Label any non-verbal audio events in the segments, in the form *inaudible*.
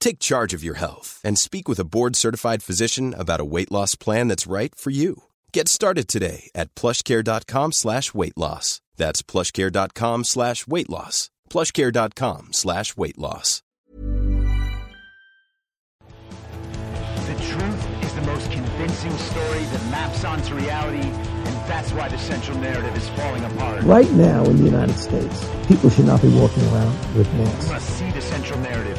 Take charge of your health and speak with a board-certified physician about a weight loss plan that's right for you. Get started today at plushcare.com slash weight loss. That's plushcare.com slash weight loss. plushcare.com slash weight loss. The truth is the most convincing story that maps onto reality, and that's why the central narrative is falling apart. Right now in the United States, people should not be walking around with We masks. must see the central narrative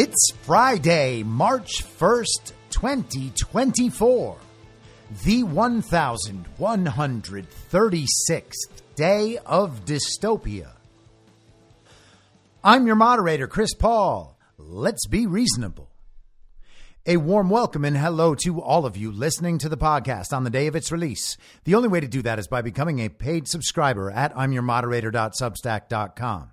It's Friday, March 1st, 2024, the 1136th day of dystopia. I'm your moderator, Chris Paul. Let's be reasonable. A warm welcome and hello to all of you listening to the podcast on the day of its release. The only way to do that is by becoming a paid subscriber at imyourmoderator.substack.com.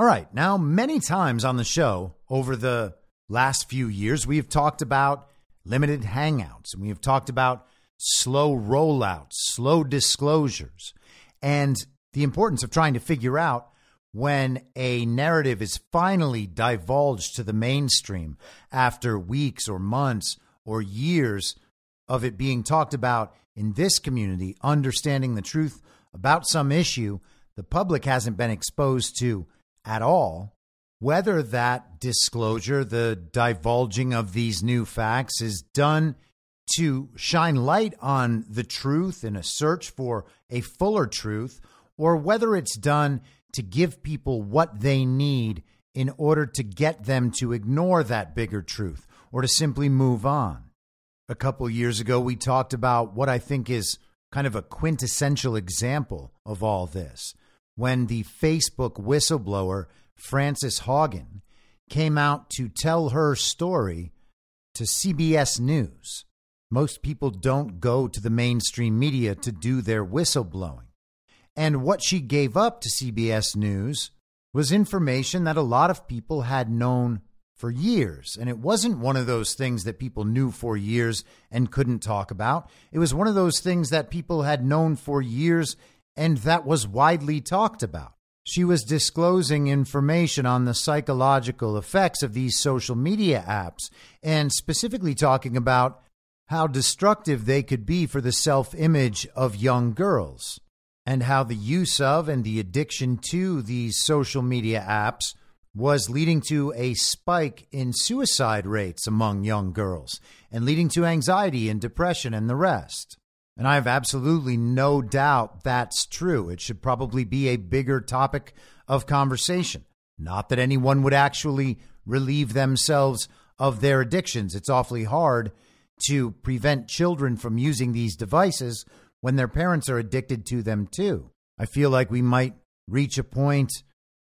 All right, now many times on the show over the last few years, we have talked about limited hangouts and we have talked about slow rollouts, slow disclosures, and the importance of trying to figure out when a narrative is finally divulged to the mainstream after weeks or months or years of it being talked about in this community, understanding the truth about some issue the public hasn't been exposed to at all, whether that disclosure, the divulging of these new facts, is done to shine light on the truth in a search for a fuller truth, or whether it's done to give people what they need in order to get them to ignore that bigger truth or to simply move on. A couple years ago, we talked about what I think is kind of a quintessential example of all this when the Facebook whistleblower, Frances Haugen, came out to tell her story to CBS News. Most people don't go to the mainstream media to do their whistleblowing. And what she gave up to CBS News was information that a lot of people had known for years. And it wasn't one of those things that people knew for years and couldn't talk about. It was one of those things that people had known for years and that was widely talked about. She was disclosing information on the psychological effects of these social media apps and specifically talking about how destructive they could be for the self image of young girls and how the use of and the addiction to these social media apps was leading to a spike in suicide rates among young girls and leading to anxiety and depression and the rest. And I have absolutely no doubt that's true. It should probably be a bigger topic of conversation. Not that anyone would actually relieve themselves of their addictions. It's awfully hard to prevent children from using these devices when their parents are addicted to them too. I feel like we might reach a point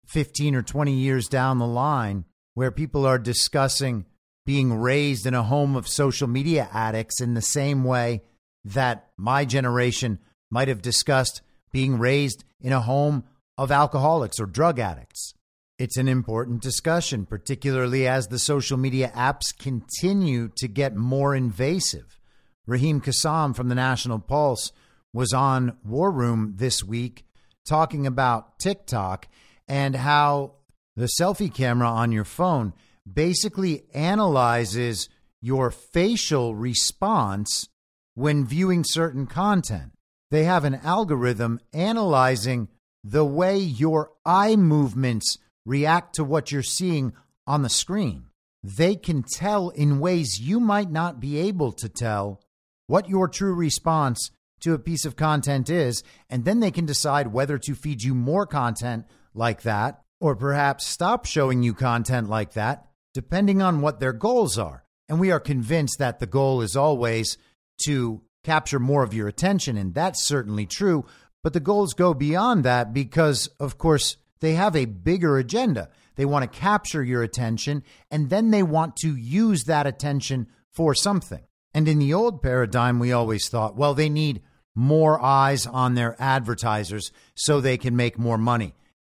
15 or 20 years down the line where people are discussing being raised in a home of social media addicts in the same way that my generation might have discussed being raised in a home of alcoholics or drug addicts. It's an important discussion, particularly as the social media apps continue to get more invasive. Raheem Kassam from the National Pulse was on War Room this week talking about TikTok and how the selfie camera on your phone basically analyzes your facial response when viewing certain content. They have an algorithm analyzing the way your eye movements react to what you're seeing on the screen. They can tell in ways you might not be able to tell what your true response to a piece of content is, and then they can decide whether to feed you more content like that or perhaps stop showing you content like that, depending on what their goals are. And we are convinced that the goal is always to capture more of your attention, and that's certainly true. But the goals go beyond that because, of course, they have a bigger agenda. They want to capture your attention, and then they want to use that attention for something. And in the old paradigm, we always thought, well, they need more eyes on their advertisers so they can make more money.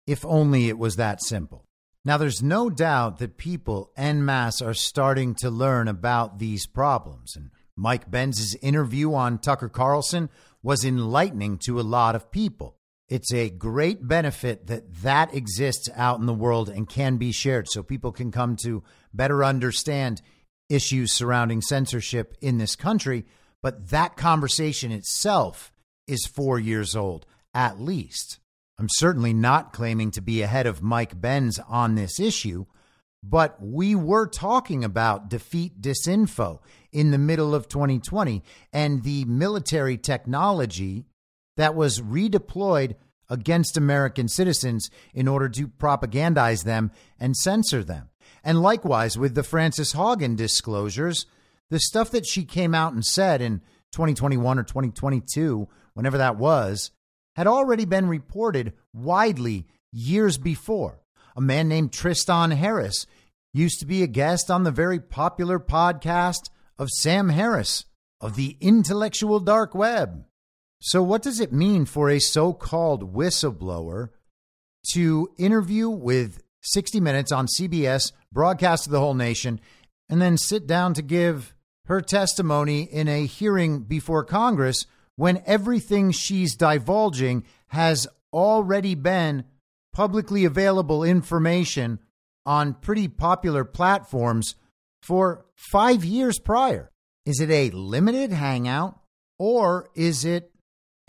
If only it was that simple. Now, there's no doubt that people en masse are starting to learn about these problems. And Mike Benz's interview on Tucker Carlson was enlightening to a lot of people. It's a great benefit that that exists out in the world and can be shared so people can come to better understand issues surrounding censorship in this country. But that conversation itself is four years old, at least. I'm certainly not claiming to be ahead of Mike Benz on this issue, but we were talking about defeat disinfo in the middle of 2020 and the military technology that was redeployed against American citizens in order to propagandize them and censor them. And likewise with the Frances Haugen disclosures, the stuff that she came out and said in 2021 or 2022, whenever that was, had already been reported widely years before. A man named Tristan Harris used to be a guest on the very popular podcast of Sam Harris of the intellectual dark web. So, what does it mean for a so called whistleblower to interview with 60 Minutes on CBS, broadcast to the whole nation, and then sit down to give her testimony in a hearing before Congress when everything she's divulging has already been publicly available information on pretty popular platforms for five years prior? Is it a limited hangout or is it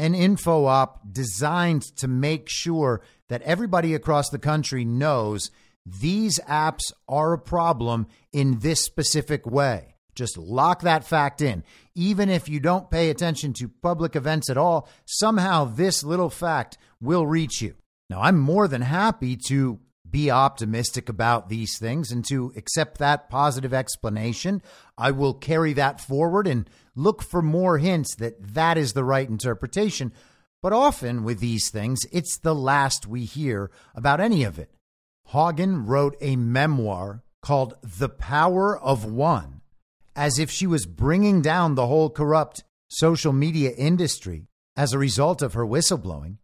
an info op designed to make sure that everybody across the country knows these apps are a problem in this specific way? Just lock that fact in. Even if you don't pay attention to public events at all, somehow this little fact will reach you. Now, I'm more than happy to be optimistic about these things and to accept that positive explanation. I will carry that forward and look for more hints that that is the right interpretation. But often with these things, it's the last we hear about any of it. Haugen wrote a memoir called The Power of One as if she was bringing down the whole corrupt social media industry as a result of her whistleblowing.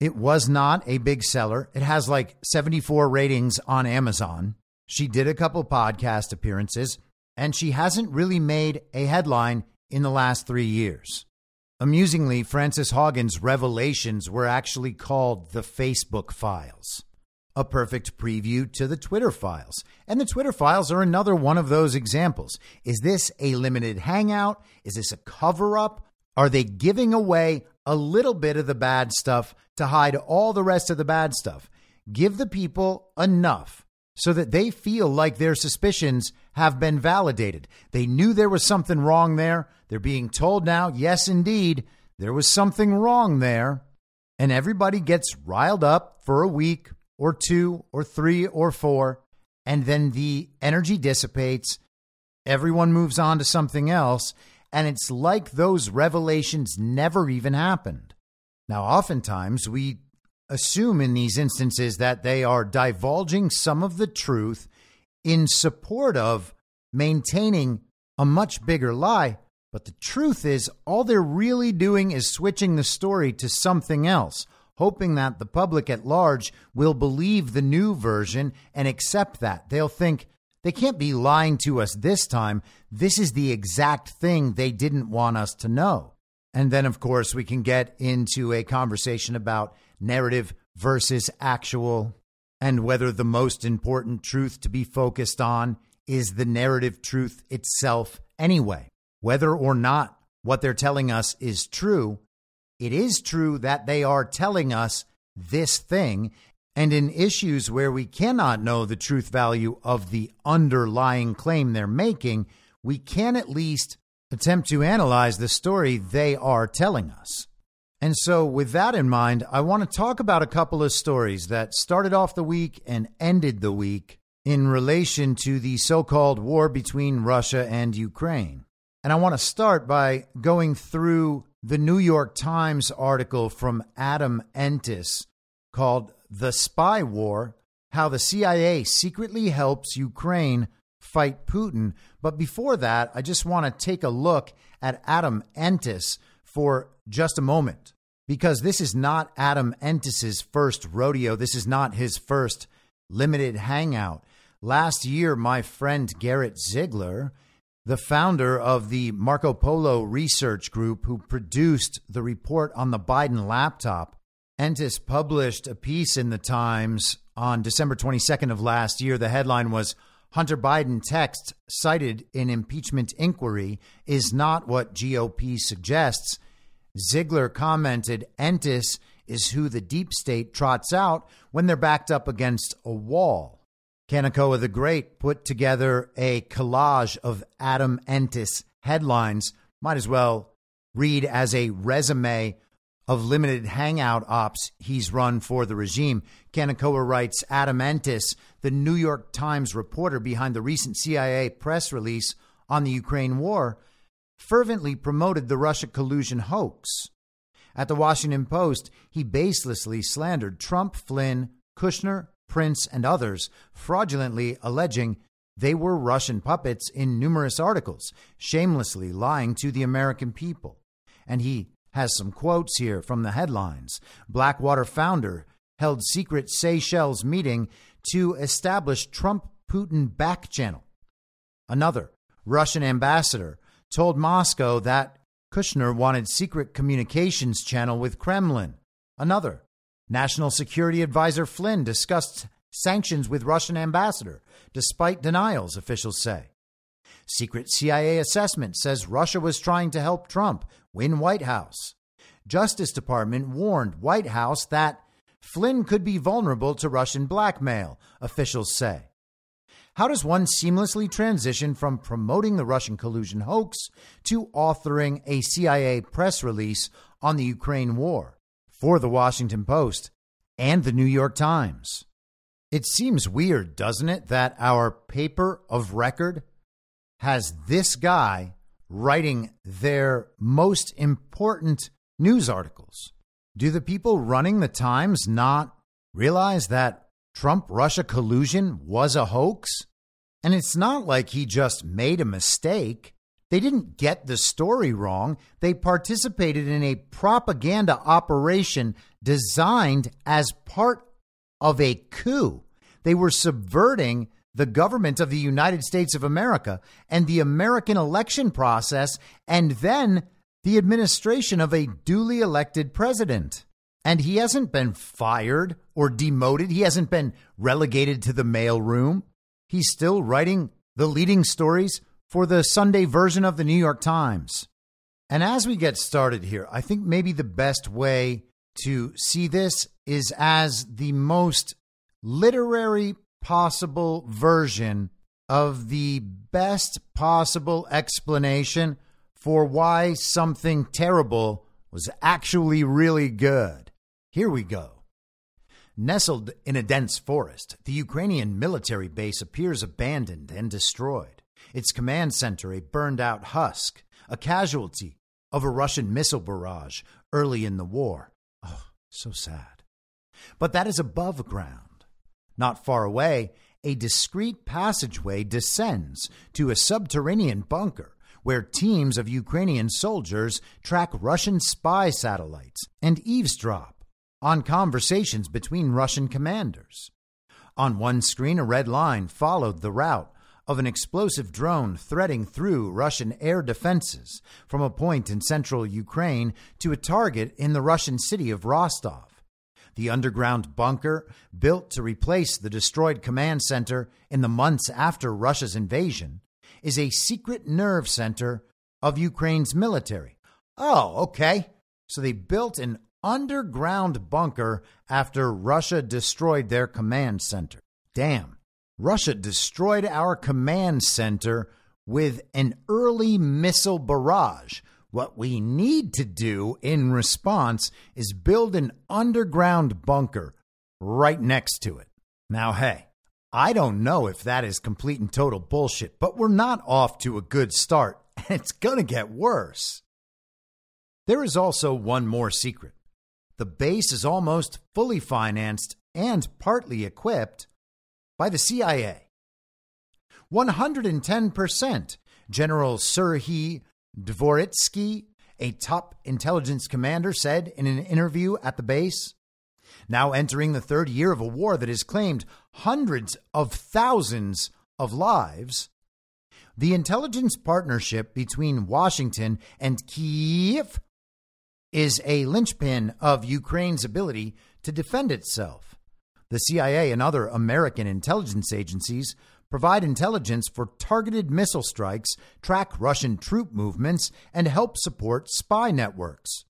It was not a big seller. It has like 74 ratings on Amazon. She did a couple podcast appearances, and she hasn't really made a headline in the last three years. Amusingly, Frances Haugen's revelations were actually called the Facebook files, a perfect preview to the Twitter files. And the Twitter files are another one of those examples. Is this a limited hangout? Is this a cover up? Are they giving away a little bit of the bad stuff to hide all the rest of the bad stuff? Give the people enough so that they feel like their suspicions have been validated. They knew there was something wrong there. They're being told now, yes, indeed, there was something wrong there. And everybody gets riled up for a week or two or three or four. And then the energy dissipates. Everyone moves on to something else. And it's like those revelations never even happened. Now, oftentimes we assume in these instances that they are divulging some of the truth in support of maintaining a much bigger lie. But the truth is, all they're really doing is switching the story to something else, hoping that the public at large will believe the new version and accept that. They'll think, they can't be lying to us this time. This is the exact thing they didn't want us to know. And then, of course, we can get into a conversation about narrative versus actual, and whether the most important truth to be focused on is the narrative truth itself anyway. Whether or not what they're telling us is true, it is true that they are telling us this thing. And in issues where we cannot know the truth value of the underlying claim they're making, we can at least attempt to analyze the story they are telling us. And so, with that in mind, I want to talk about a couple of stories that started off the week and ended the week in relation to the so called war between Russia and Ukraine. And I want to start by going through the New York Times article from Adam Entous called The Spy War How the CIA Secretly Helps Ukraine Fight Putin. But before that, I just want to take a look at Adam Entous for just a moment because this is not Adam Entous's first rodeo. This is not his first limited hangout. Last year, my friend Garrett Ziegler, the founder of the Marco Polo Research Group, who produced the report on the Biden laptop, Entous published a piece in the Times on December 22nd of last year. The headline was Hunter Biden text cited in impeachment inquiry is not what GOP suggests. Ziegler commented Entous is who the deep state trots out when they're backed up against a wall. Kanekoa the Great put together a collage of Adam Entous headlines. Might as well read as a resume of limited hangout ops he's run for the regime. Kanekoa writes Adam Entous, the New York Times reporter behind the recent CIA press release on the Ukraine war, fervently promoted the Russia collusion hoax. At the Washington Post, he baselessly slandered Trump, Flynn, Kushner, Prince, and others, fraudulently alleging they were Russian puppets in numerous articles, shamelessly lying to the American people. And he has some quotes here from the headlines. Blackwater founder held secret Seychelles meeting to establish Trump Putin back channel. Another Russian ambassador told Moscow that Kushner wanted secret communications channel with Kremlin. Another, National Security Advisor Flynn discussed sanctions with Russian ambassador, despite denials, officials say. Secret CIA assessment says Russia was trying to help Trump win White House. Justice Department warned White House that Flynn could be vulnerable to Russian blackmail, officials say. How does one seamlessly transition from promoting the Russian collusion hoax to authoring a CIA press release on the Ukraine war for the Washington Post and the New York Times? It seems weird, doesn't it, that our paper of record has this guy writing their most important news articles? Do the people running the Times not realize that Trump Russia collusion was a hoax. And it's not like he just made a mistake. They didn't get the story wrong. They participated in a propaganda operation designed as part of a coup. They were subverting the government of the United States of America and the American election process, and then the administration of a duly elected president. And he hasn't been fired or demoted. He hasn't been relegated to the mailroom. He's still writing the leading stories for the Sunday version of the New York Times. And as we get started here, I think maybe the best way to see this is as the most literary possible version of the best possible explanation for why something terrible was actually really good. Here we go. Nestled in a dense forest, the Ukrainian military base appears abandoned and destroyed. Its command center a burned out husk, a casualty of a Russian missile barrage early in the war. Oh, so sad. But that is above ground. Not far away, a discreet passageway descends to a subterranean bunker where teams of Ukrainian soldiers track Russian spy satellites and eavesdrop on conversations between Russian commanders. On one screen, a red line followed the route of an explosive drone threading through Russian air defenses from a point in central Ukraine to a target in the Russian city of Rostov. The underground bunker, built to replace the destroyed command center in the months after Russia's invasion, is a secret nerve center of Ukraine's military. Oh, okay. So they built an underground bunker after Russia destroyed their command center. Damn. Russia destroyed our command center with an early missile barrage. What we need to do in response is build an underground bunker right next to it. Now, hey, I don't know if that is complete and total bullshit, but we're not off to a good start, *laughs* and it's going to get worse. There is also one more secret. The base is almost fully financed and partly equipped by the CIA. 110%, General Serhiy Dvoritsky, a top intelligence commander, said in an interview at the base. Now entering the third year of a war that has claimed hundreds of thousands of lives, the intelligence partnership between Washington and Kiev is a linchpin of Ukraine's ability to defend itself. The CIA and other American intelligence agencies provide intelligence for targeted missile strikes, track Russian troop movements, and help support spy networks.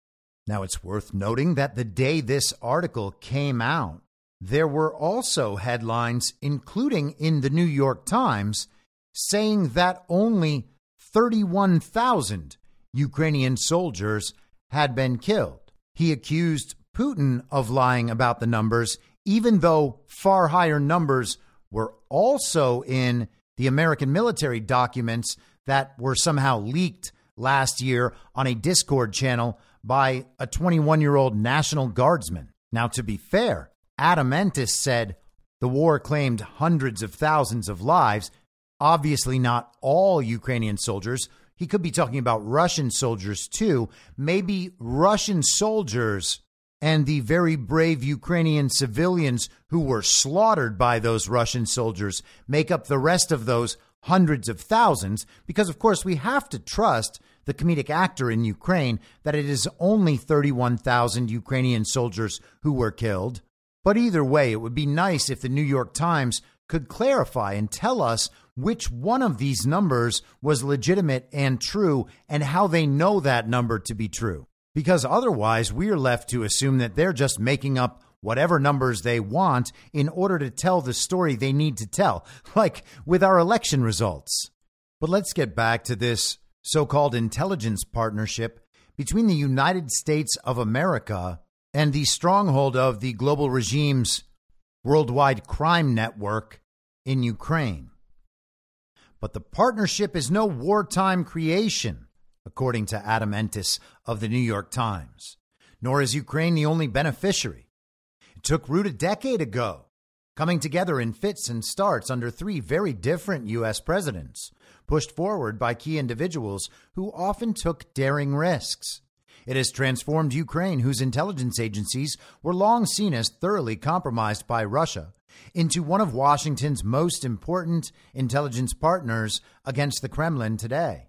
Now, it's worth noting that the day this article came out, there were also headlines, including in the New York Times, saying that only 31,000 Ukrainian soldiers had been killed. He accused Putin of lying about the numbers even though far higher numbers were also in the American military documents that were somehow leaked last year on a Discord channel by a 21 year old National Guardsman. Now, to be fair, Adam Entous said the war claimed hundreds of thousands of lives. Obviously, not all Ukrainian soldiers. He could be talking about Russian soldiers too. Maybe Russian soldiers and the very brave Ukrainian civilians who were slaughtered by those Russian soldiers make up the rest of those hundreds of thousands, because of course we have to trust the comedic actor in Ukraine that it is only 31,000 Ukrainian soldiers who were killed. But either way, it would be nice if the New York Times could clarify and tell us which one of these numbers was legitimate and true and how they know that number to be true because otherwise we are left to assume that they're just making up whatever numbers they want in order to tell the story they need to tell, *laughs* like with our election results. But let's get back to this so called intelligence partnership between the United States of America and the stronghold of the global regime's worldwide crime network in Ukraine. But the partnership is no wartime creation according to Adam Entous of the New York Times. Nor is Ukraine the only beneficiary. It took root a decade ago, coming together in fits and starts under three very different U.S. presidents, pushed forward by key individuals who often took daring risks. It has transformed Ukraine, whose intelligence agencies were long seen as thoroughly compromised by Russia, into one of Washington's most important intelligence partners against the Kremlin today.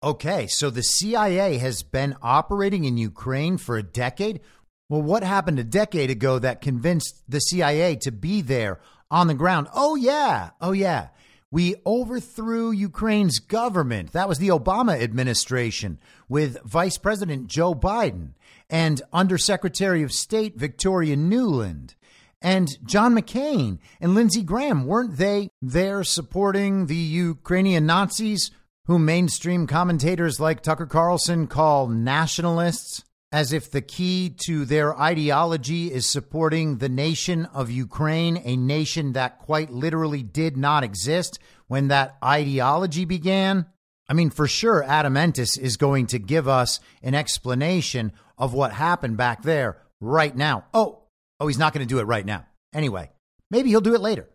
Okay, so the CIA has been operating in Ukraine for a decade. Well, what happened a decade ago that convinced the CIA to be there on the ground? Oh, yeah. Oh, yeah. We overthrew Ukraine's government. That was the Obama administration with Vice President Joe Biden and Undersecretary of State Victoria Nuland and John McCain and Lindsey Graham. Weren't they there supporting the Ukrainian Nazis who mainstream commentators like Tucker Carlson call nationalists? As if the key to their ideology is supporting the nation of Ukraine, a nation that quite literally did not exist when that ideology began. I mean, for sure, Adam Entous is going to give us an explanation of what happened back there right now. Oh, oh, he's not going to do it right now. Anyway, maybe he'll do it later.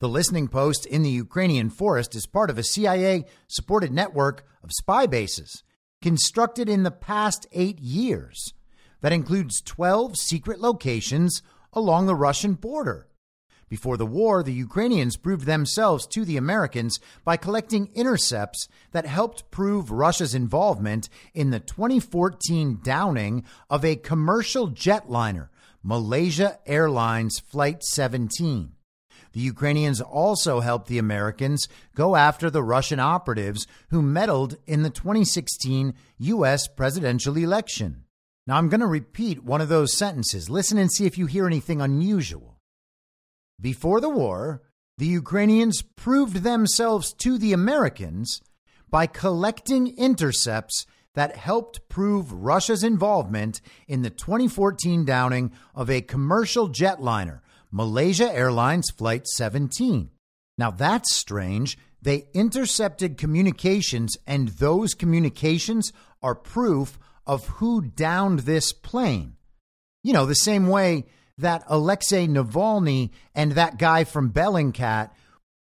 The listening post in the Ukrainian forest is part of a CIA supported network of spy bases constructed in the past eight years that includes 12 secret locations along the Russian border. Before the war, the Ukrainians proved themselves to the Americans by collecting intercepts that helped prove Russia's involvement in the 2014 downing of a commercial jetliner, Malaysia Airlines Flight 17. The Ukrainians also helped the Americans go after the Russian operatives who meddled in the 2016 U.S. presidential election. Now, I'm going to repeat one of those sentences. Listen and see if you hear anything unusual. Before the war, the Ukrainians proved themselves to the Americans by collecting intercepts that helped prove Russia's involvement in the 2014 downing of a commercial jetliner Malaysia Airlines Flight 17. Now that's strange. They intercepted communications, and those communications are proof of who downed this plane. You know, the same way that Alexei Navalny and that guy from Bellingcat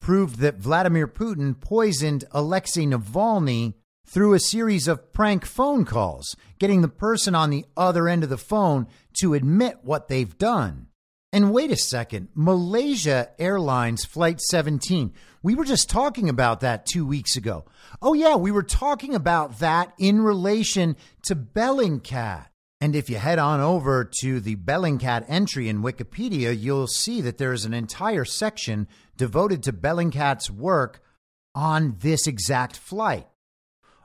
proved that Vladimir Putin poisoned Alexei Navalny through a series of prank phone calls, getting the person on the other end of the phone to admit what they've done. And wait a second, Malaysia Airlines Flight 17. We were just talking about that two weeks ago. Oh, yeah, we were talking about that in relation to Bellingcat. And if you head on over to the Bellingcat entry in Wikipedia, you'll see that there is an entire section devoted to Bellingcat's work on this exact flight.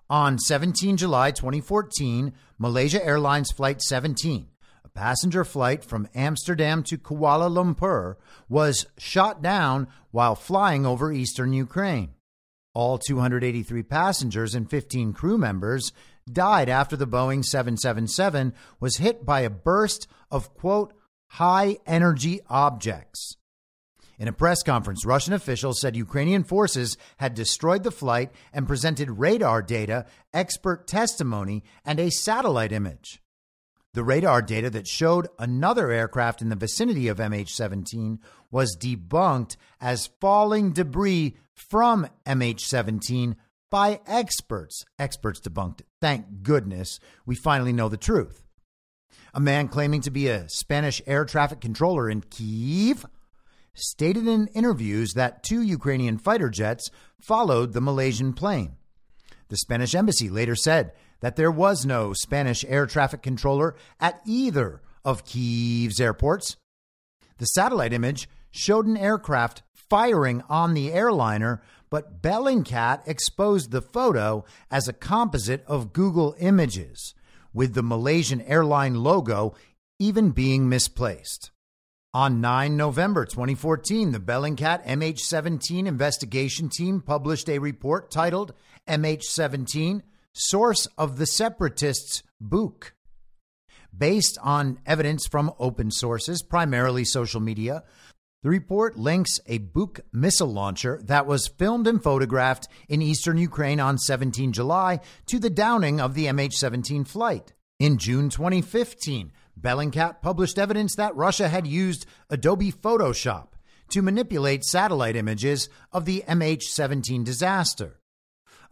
On 17 July 2014, Malaysia Airlines Flight 17 passenger flight from Amsterdam to Kuala Lumpur was shot down while flying over eastern Ukraine. All 283 passengers and 15 crew members died after the Boeing 777 was hit by a burst of, quote, high energy objects. In a press conference, Russian officials said Ukrainian forces had destroyed the flight and presented radar data, expert testimony, and a satellite image. The radar data that showed another aircraft in the vicinity of MH 17 was debunked as falling debris from MH 17 by experts. Experts debunked it. Thank goodness we finally know the truth. A man claiming to be a Spanish air traffic controller in Kiev stated in interviews that two Ukrainian fighter jets followed the Malaysian plane. The Spanish embassy later said that there was no Spanish air traffic controller at either of Kiev's airports. The satellite image showed an aircraft firing on the airliner, but Bellingcat exposed the photo as a composite of Google images, with the Malaysian airline logo even being misplaced. On 9 November 2014, the Bellingcat MH 17 investigation team published a report titled MH 17 source of the separatists' Buk. Based on evidence from open sources, primarily social media, the report links a Buk missile launcher that was filmed and photographed in eastern Ukraine on 17 July to the downing of the MH 17 flight. In June 2015, Bellingcat published evidence that Russia had used Adobe Photoshop to manipulate satellite images of the MH 17 disaster.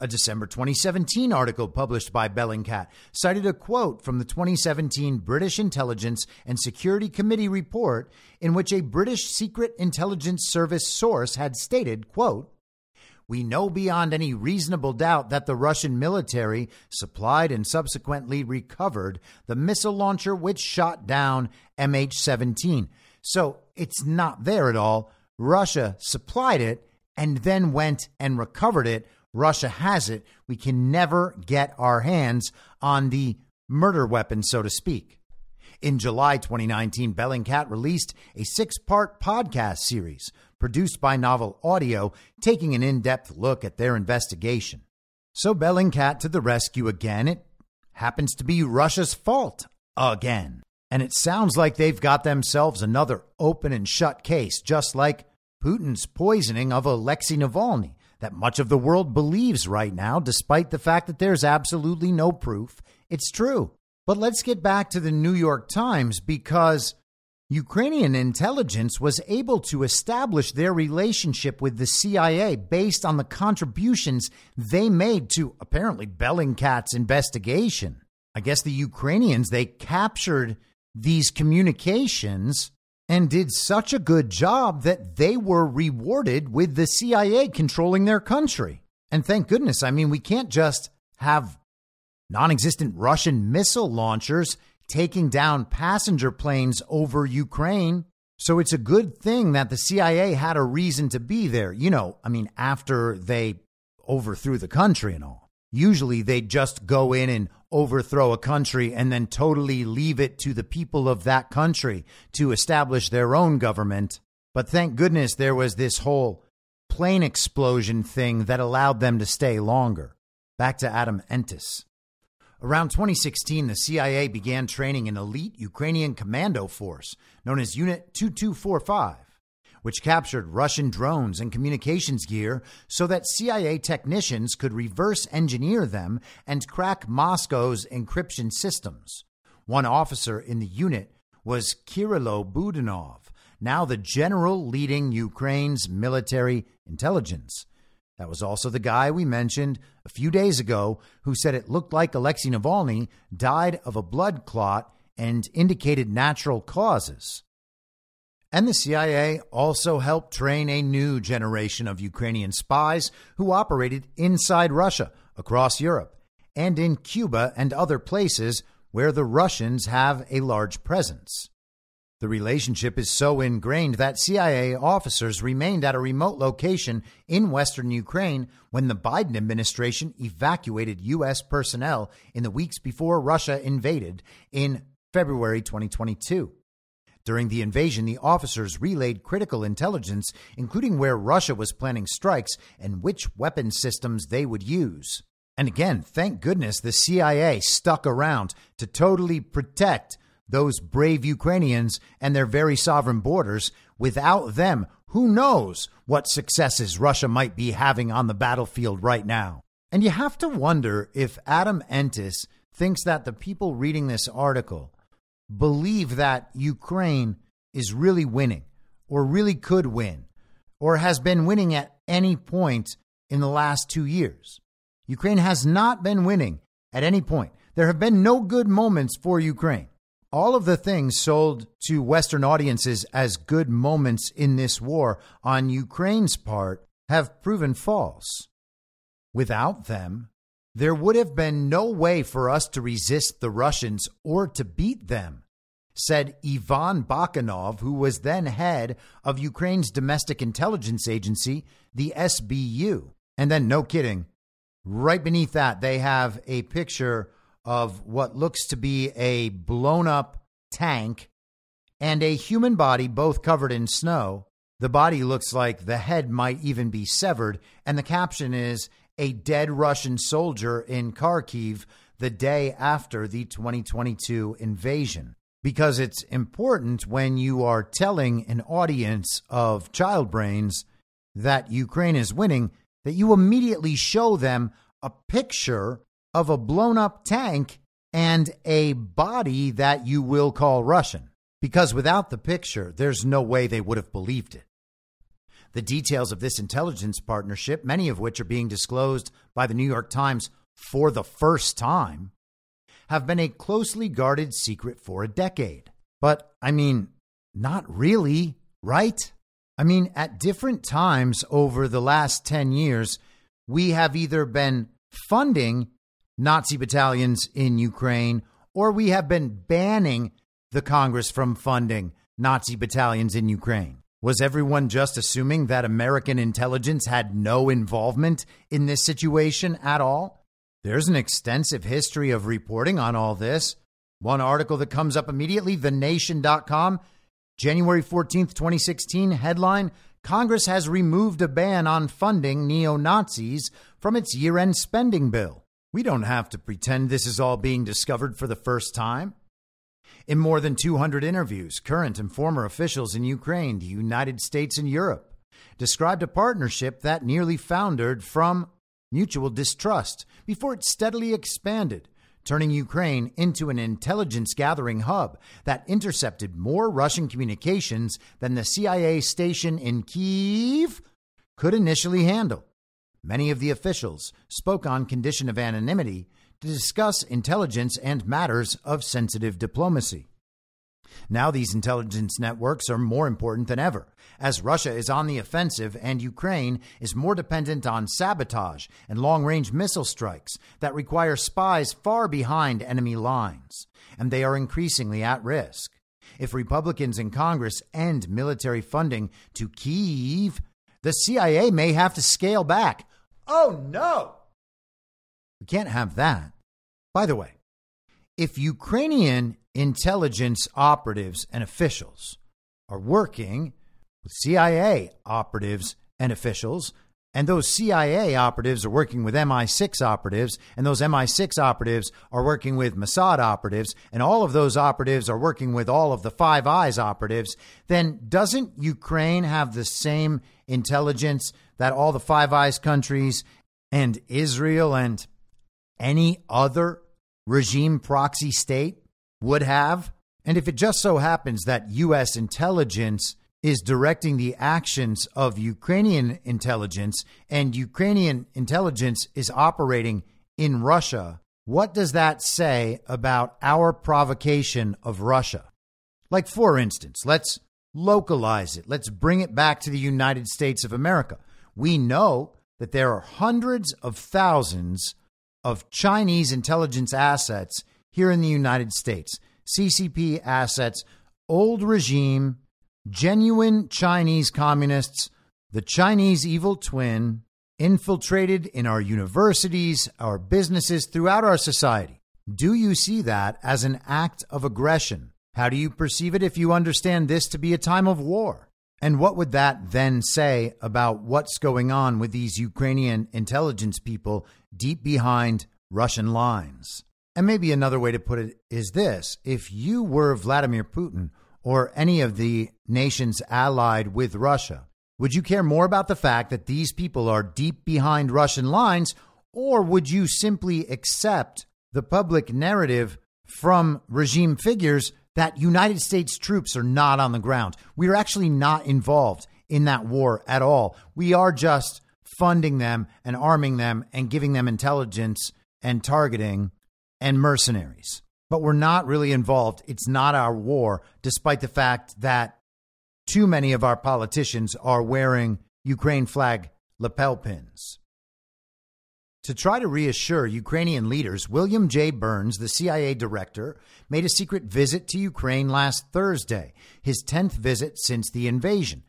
A December 2017 article published by Bellingcat cited a quote from the 2017 British Intelligence and Security Committee report in which a British Secret Intelligence Service source had stated, quote, we know beyond any reasonable doubt that the Russian military supplied and subsequently recovered the missile launcher which shot down MH 17. So it's not there at all. Russia supplied it and then went and recovered it Russia has it. We can never get our hands on the murder weapon, so to speak. In July 2019, Bellingcat released a six part podcast series produced by Novel Audio, taking an in depth look at their investigation. So, Bellingcat to the rescue again. It happens to be Russia's fault again. And it sounds like they've got themselves another open and shut case, just like Putin's poisoning of Alexei Navalny that much of the world believes right now, despite the fact that there's absolutely no proof it's true. But let's get back to the New York Times because Ukrainian intelligence was able to establish their relationship with the CIA based on the contributions they made to apparently Bellingcat's investigation. I guess the Ukrainians, they captured these communications and did such a good job that they were rewarded with the CIA controlling their country. And thank goodness, I mean, we can't just have non existent Russian missile launchers taking down passenger planes over Ukraine. So it's a good thing that the CIA had a reason to be there. You know, I mean, after they overthrew the country and all. Usually they just go in and overthrow a country and then totally leave it to the people of that country to establish their own government. But thank goodness there was this whole plane explosion thing that allowed them to stay longer. Back to Adam Entous. Around 2016, the CIA began training an elite Ukrainian commando force known as Unit 2245 which captured Russian drones and communications gear so that CIA technicians could reverse engineer them and crack Moscow's encryption systems. One officer in the unit was Kirilo Budanov, now the general leading Ukraine's military intelligence. That was also the guy we mentioned a few days ago who said it looked like Alexei Navalny died of a blood clot and indicated natural causes. And the CIA also helped train a new generation of Ukrainian spies who operated inside Russia, across Europe, and in Cuba and other places where the Russians have a large presence. The relationship is so ingrained that CIA officers remained at a remote location in western Ukraine when the Biden administration evacuated U.S. personnel in the weeks before Russia invaded in February 2022. During the invasion, the officers relayed critical intelligence, including where Russia was planning strikes and which weapon systems they would use. And again, thank goodness the CIA stuck around to totally protect those brave Ukrainians and their very sovereign borders. Without them, who knows what successes Russia might be having on the battlefield right now. And you have to wonder if Adam Entous thinks that the people reading this article believe that Ukraine is really winning or really could win or has been winning at any point in the last two years. Ukraine has not been winning at any point. There have been no good moments for Ukraine. All of the things sold to Western audiences as good moments in this war on Ukraine's part have proven false. Without them, there would have been no way for us to resist the Russians or to beat them, said Ivan Bakanov, who was then head of Ukraine's domestic intelligence agency, the SBU. And then, no kidding, right beneath that, they have a picture of what looks to be a blown up tank and a human body, both covered in snow. The body looks like the head might even be severed, and the caption is a dead Russian soldier in Kharkiv the day after the 2022 invasion. Because it's important when you are telling an audience of child brains that Ukraine is winning that you immediately show them a picture of a blown up tank and a body that you will call Russian. Because without the picture, there's no way they would have believed it. The details of this intelligence partnership, many of which are being disclosed by the New York Times for the first time, have been a closely guarded secret for a decade. But, I mean, not really, right? I mean, at different times over the last 10 years, we have either been funding Nazi battalions in Ukraine or we have been banning the Congress from funding Nazi battalions in Ukraine. Was everyone just assuming that American intelligence had no involvement in this situation at all? There's an extensive history of reporting on all this. One article that comes up immediately, thenation.com, January 14th, 2016, headline Congress has removed a ban on funding neo Nazis from its year end spending bill. We don't have to pretend this is all being discovered for the first time. In more than 200 interviews, current and former officials in Ukraine, the United States, and Europe described a partnership that nearly foundered from mutual distrust before it steadily expanded, turning Ukraine into an intelligence gathering hub that intercepted more Russian communications than the CIA station in Kiev could initially handle. Many of the officials spoke on condition of anonymity to discuss intelligence and matters of sensitive diplomacy. Now, these intelligence networks are more important than ever, as Russia is on the offensive and Ukraine is more dependent on sabotage and long range missile strikes that require spies far behind enemy lines, and they are increasingly at risk. If Republicans in Congress end military funding to Kyiv, the CIA may have to scale back. Oh no! We can't have that. By the way, if Ukrainian intelligence operatives and officials are working with CIA operatives and officials, and those CIA operatives are working with MI6 operatives, and those MI6 operatives are working with Mossad operatives, and all of those operatives are working with all of the Five Eyes operatives, then doesn't Ukraine have the same intelligence that all the Five Eyes countries and Israel and any other regime proxy state would have? And if it just so happens that U.S. intelligence is directing the actions of Ukrainian intelligence and Ukrainian intelligence is operating in Russia, what does that say about our provocation of Russia? Like, for instance, let's localize it. Let's bring it back to the United States of America. We know that there are hundreds of thousands of Chinese intelligence assets here in the United States. CCP assets, old regime, genuine Chinese communists, the Chinese evil twin, infiltrated in our universities, our businesses, throughout our society. Do you see that as an act of aggression? How do you perceive it if you understand this to be a time of war? And what would that then say about what's going on with these Ukrainian intelligence people deep behind Russian lines? And maybe another way to put it is this if you were Vladimir Putin or any of the nations allied with Russia, would you care more about the fact that these people are deep behind Russian lines, or would you simply accept the public narrative from regime figures that United States troops are not on the ground? We are actually not involved in that war at all. We are just funding them and arming them and giving them intelligence and targeting and mercenaries. But we're not really involved. It's not our war, despite the fact that too many of our politicians are wearing Ukraine flag lapel pins. To try to reassure Ukrainian leaders, William J. Burns, the CIA director, made a secret visit to Ukraine last Thursday, his 10th visit since the invasion.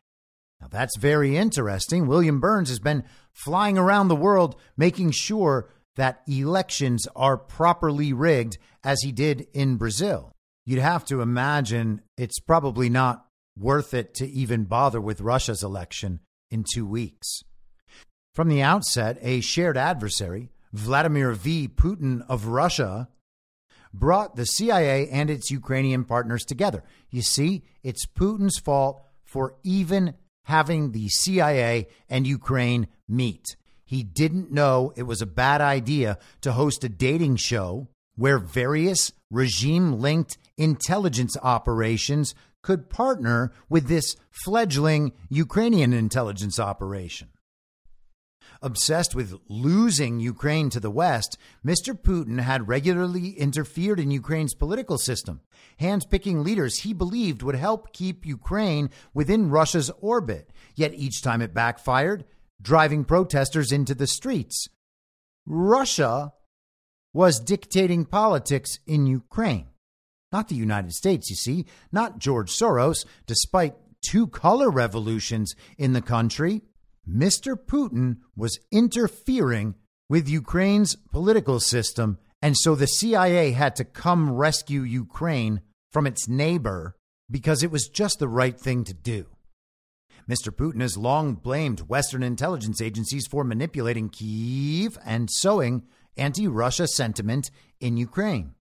Now, that's very interesting. William Burns has been flying around the world making sure that elections are properly rigged as he did in Brazil. You'd have to imagine it's probably not worth it to even bother with Russia's election in two weeks. From the outset, a shared adversary, Vladimir V. Putin of Russia, brought the CIA and its Ukrainian partners together. You see, it's Putin's fault for even having the CIA and Ukraine meet. He didn't know it was a bad idea to host a dating show where various regime linked intelligence operations could partner with this fledgling Ukrainian intelligence operation. Obsessed with losing Ukraine to the West, Mr. Putin had regularly interfered in Ukraine's political system, handpicking leaders he believed would help keep Ukraine within Russia's orbit, yet each time it backfired, driving protesters into the streets. Russia was dictating politics in Ukraine. Not the United States, you see, not George Soros, despite two color revolutions in the country. Mr. Putin was interfering with Ukraine's political system, and so the CIA had to come rescue Ukraine from its neighbor because it was just the right thing to do. Mr. Putin has long blamed Western intelligence agencies for manipulating Kyiv and sowing anti Russia sentiment in Ukraine.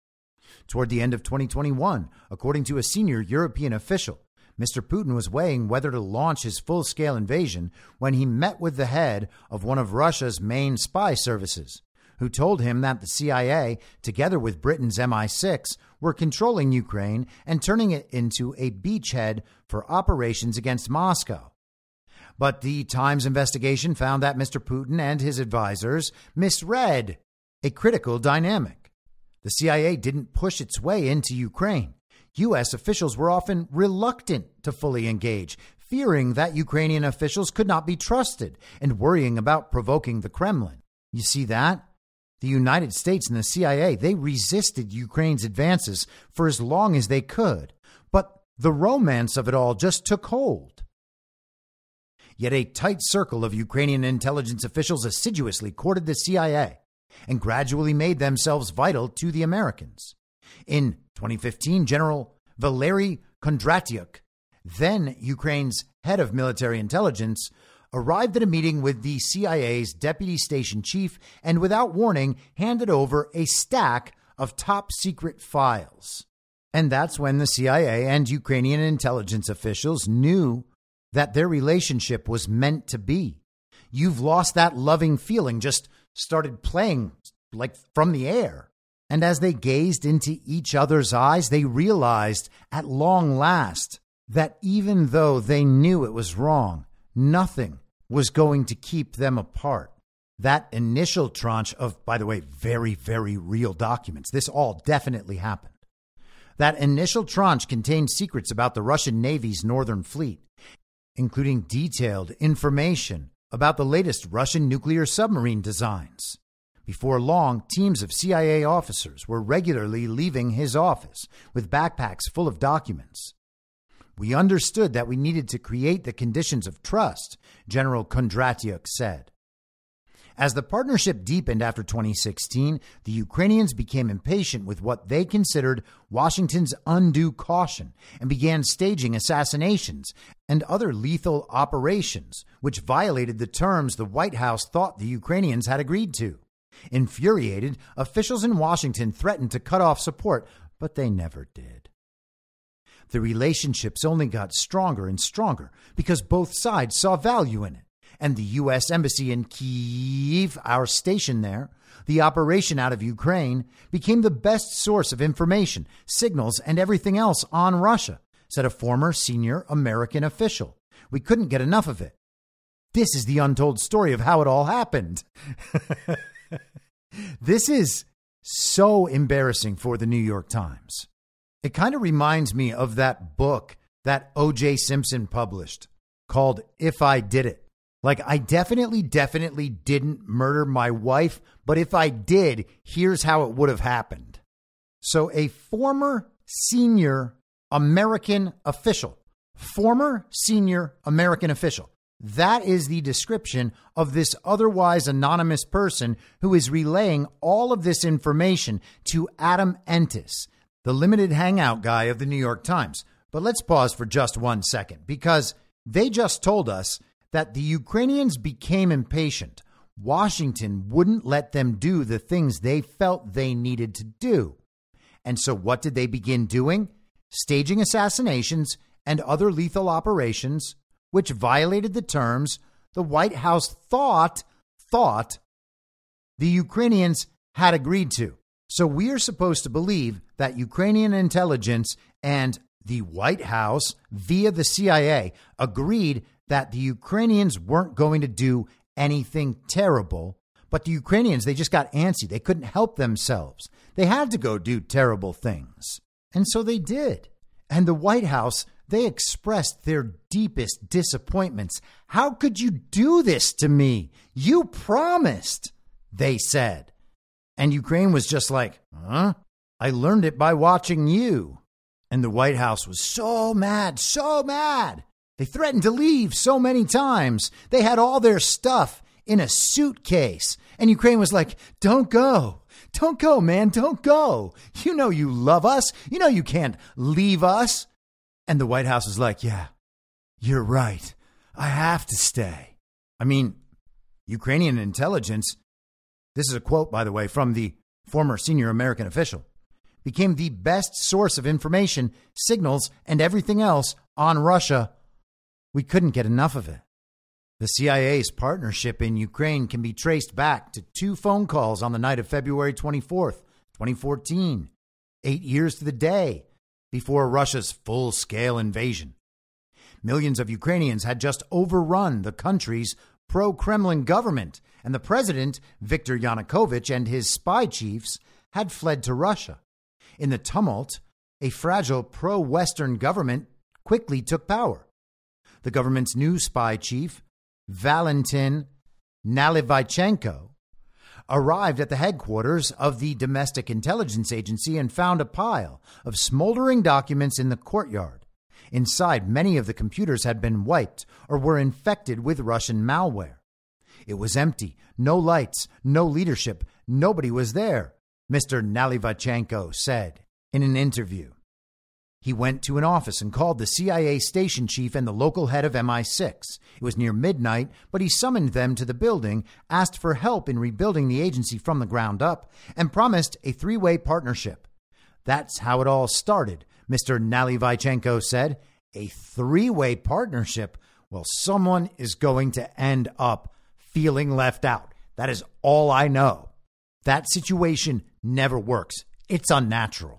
Toward the end of 2021, according to a senior European official, Mr. Putin was weighing whether to launch his full scale invasion when he met with the head of one of Russia's main spy services, who told him that the CIA, together with Britain's MI6, were controlling Ukraine and turning it into a beachhead for operations against Moscow. But the Times investigation found that Mr. Putin and his advisors misread a critical dynamic. The CIA didn't push its way into Ukraine. U.S. officials were often reluctant to fully engage, fearing that Ukrainian officials could not be trusted and worrying about provoking the Kremlin. You see that? The United States and the CIA, they resisted Ukraine's advances for as long as they could. But the romance of it all just took hold. Yet a tight circle of Ukrainian intelligence officials assiduously courted the CIA and gradually made themselves vital to the Americans. In 2015, General Valery Kondratyuk, then Ukraine's head of military intelligence, arrived at a meeting with the CIA's deputy station chief and, without warning, handed over a stack of top secret files. And that's when the CIA and Ukrainian intelligence officials knew that their relationship was meant to be. You've lost that loving feeling, just started playing like from the air. And as they gazed into each other's eyes, they realized at long last that even though they knew it was wrong, nothing was going to keep them apart. That initial tranche of, by the way, very, very real documents, this all definitely happened. That initial tranche contained secrets about the Russian Navy's Northern Fleet, including detailed information about the latest Russian nuclear submarine designs. Before long, teams of CIA officers were regularly leaving his office with backpacks full of documents. We understood that we needed to create the conditions of trust, General Kondratyuk said. As the partnership deepened after 2016, the Ukrainians became impatient with what they considered Washington's undue caution and began staging assassinations and other lethal operations, which violated the terms the White House thought the Ukrainians had agreed to. Infuriated, officials in Washington threatened to cut off support, but they never did. The relationships only got stronger and stronger because both sides saw value in it. And the U.S. Embassy in Kyiv, our station there, the operation out of Ukraine, became the best source of information, signals, and everything else on Russia, said a former senior American official. We couldn't get enough of it. This is the untold story of how it all happened. *laughs* this is so embarrassing for the New York Times. It kind of reminds me of that book that O.J. Simpson published called If I Did It. Like, I definitely, definitely didn't murder my wife, but if I did, here's how it would have happened. So, a former senior American official, former senior American official, that is the description of this otherwise anonymous person who is relaying all of this information to Adam Entous, the limited hangout guy of the New York Times. But let's pause for just one second because they just told us that the Ukrainians became impatient. Washington wouldn't let them do the things they felt they needed to do. And so, what did they begin doing? Staging assassinations and other lethal operations which violated the terms the White House thought thought the Ukrainians had agreed to. So we are supposed to believe that Ukrainian intelligence and the White House, via the CIA, agreed that the Ukrainians weren't going to do anything terrible. But the Ukrainians, they just got antsy. They couldn't help themselves. They had to go do terrible things. And so they did. And the White House, they expressed their deepest disappointments. How could you do this to me? You promised, they said. And Ukraine was just like, huh? I learned it by watching you. And the White House was so mad, so mad. They threatened to leave so many times. They had all their stuff in a suitcase. And Ukraine was like, don't go. Don't go, man. Don't go. You know you love us. You know you can't leave us. And the White House was like, yeah, you're right. I have to stay. I mean, Ukrainian intelligence, this is a quote, by the way, from the former senior American official, became the best source of information, signals, and everything else on Russia. We couldn't get enough of it. The CIA's partnership in Ukraine can be traced back to two phone calls on the night of February 24th, 2014, eight years to the day before Russia's full scale invasion. Millions of Ukrainians had just overrun the country's pro Kremlin government, and the president, Viktor Yanukovych, and his spy chiefs had fled to Russia. In the tumult, a fragile pro Western government quickly took power. The government's new spy chief, Valentin Nalyvaichenko, arrived at the headquarters of the Domestic Intelligence Agency and found a pile of smoldering documents in the courtyard. Inside, many of the computers had been wiped or were infected with Russian malware. It was empty, no lights, no leadership, nobody was there, Mr. Nalyvaichenko said in an interview. He went to an office and called the CIA station chief and the local head of MI6. It was near midnight, but he summoned them to the building, asked for help in rebuilding the agency from the ground up, and promised a three way partnership. That's how it all started, Mr. Nalyvaichenko said. A three way partnership? Well, someone is going to end up feeling left out. That is all I know. That situation never works, it's unnatural.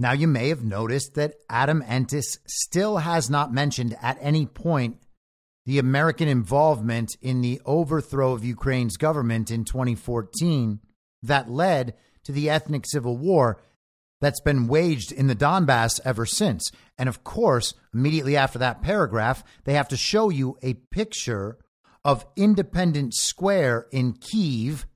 Now, you may have noticed that Adam Entous still has not mentioned at any point the American involvement in the overthrow of Ukraine's government in 2014 that led to the ethnic civil war that's been waged in the Donbass ever since. And of course, immediately after that paragraph, they have to show you a picture of Independence Square in Kiev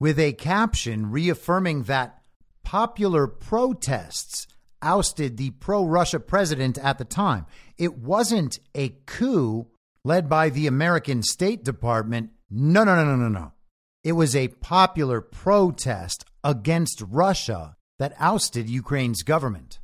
with a caption reaffirming that popular protests ousted the pro Russia president at the time. It wasn't a coup led by the American State Department. No, no, no, no, no, no. It was a popular protest against Russia that ousted Ukraine's government.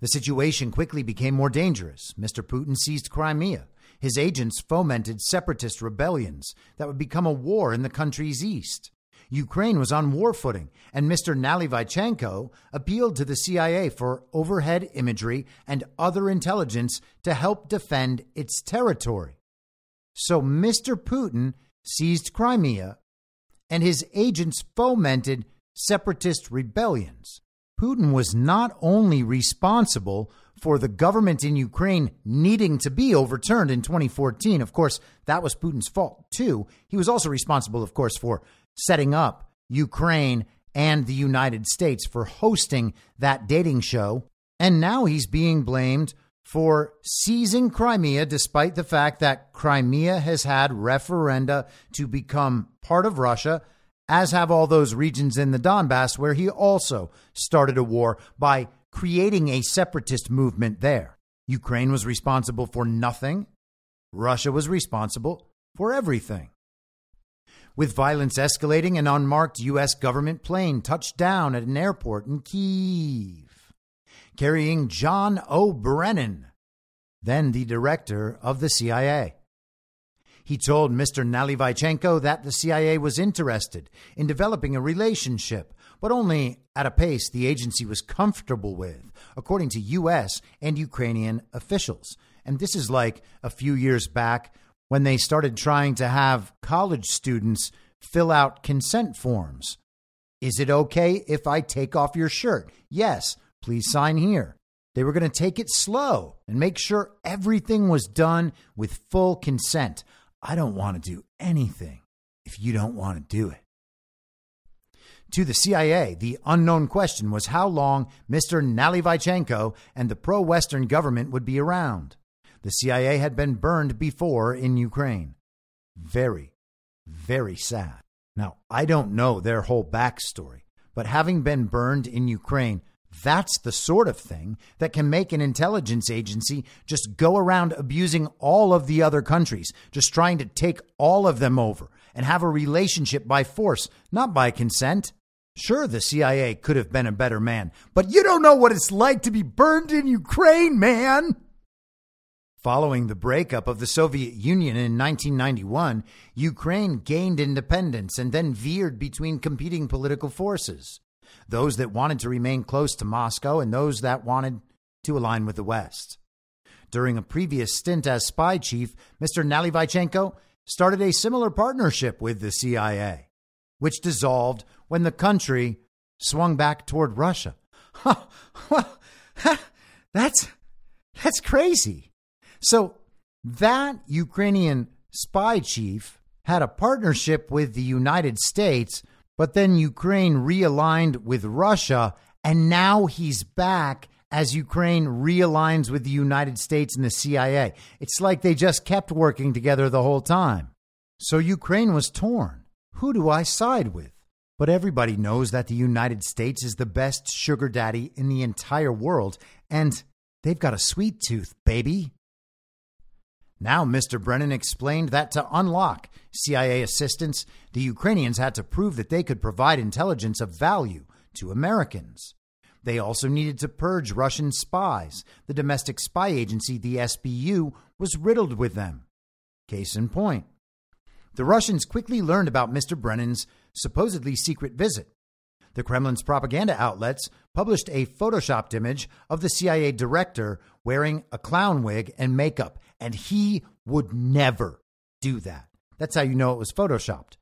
The situation quickly became more dangerous. Mr. Putin seized Crimea. His agents fomented separatist rebellions that would become a war in the country's east. Ukraine was on war footing, and Mr. Nalyvaichenko appealed to the CIA for overhead imagery and other intelligence to help defend its territory. So Mr. Putin seized Crimea, and his agents fomented separatist rebellions. Putin was not only responsible for the government in Ukraine needing to be overturned in 2014. Of course, that was Putin's fault, too. He was also responsible, of course, for setting up Ukraine and the United States for hosting that dating show. And now he's being blamed for seizing Crimea, despite the fact that Crimea has had referenda to become part of Russia, as have all those regions in the Donbass where he also started a war by creating a separatist movement there. Ukraine was responsible for nothing. Russia was responsible for everything. With violence escalating, an unmarked U.S. government plane touched down at an airport in Kiev, carrying John O. Brennan, then the director of the CIA. He told Mr. Nalyvaichenko that the CIA was interested in developing a relationship, but only at a pace the agency was comfortable with, according to U.S. and Ukrainian officials. And this is like a few years back when they started trying to have college students fill out consent forms. Is it okay if I take off your shirt? Yes, please sign here. They were going to take it slow and make sure everything was done with full consent. I don't want to do anything if you don't want to do it. To the CIA, the unknown question was how long Mr. Nalyvaichenko and the pro Western government would be around. The CIA had been burned before in Ukraine. Very, very sad. Now, I don't know their whole backstory, but having been burned in Ukraine, that's the sort of thing that can make an intelligence agency just go around abusing all of the other countries, just trying to take all of them over and have a relationship by force, not by consent. Sure, the CIA could have been a better man, but you don't know what it's like to be burned in Ukraine, man. Following the breakup of the Soviet Union in 1991, Ukraine gained independence and then veered between competing political forces those that wanted to remain close to Moscow and those that wanted to align with the West. During a previous stint as spy chief, Mr. Nalyvaichenko started a similar partnership with the CIA, which dissolved when the country swung back toward Russia. *laughs* *laughs* that's that's crazy. So that Ukrainian spy chief had a partnership with the United States but then Ukraine realigned with Russia, and now he's back as Ukraine realigns with the United States and the CIA. It's like they just kept working together the whole time. So Ukraine was torn. Who do I side with? But everybody knows that the United States is the best sugar daddy in the entire world, and they've got a sweet tooth, baby. Now, Mr. Brennan explained that to unlock CIA assistance, the Ukrainians had to prove that they could provide intelligence of value to Americans. They also needed to purge Russian spies. The domestic spy agency, the SBU, was riddled with them. Case in point. The Russians quickly learned about Mr. Brennan's supposedly secret visit. The Kremlin's propaganda outlets published a photoshopped image of the CIA director wearing a clown wig and makeup and he would never do that. That's how you know it was photoshopped.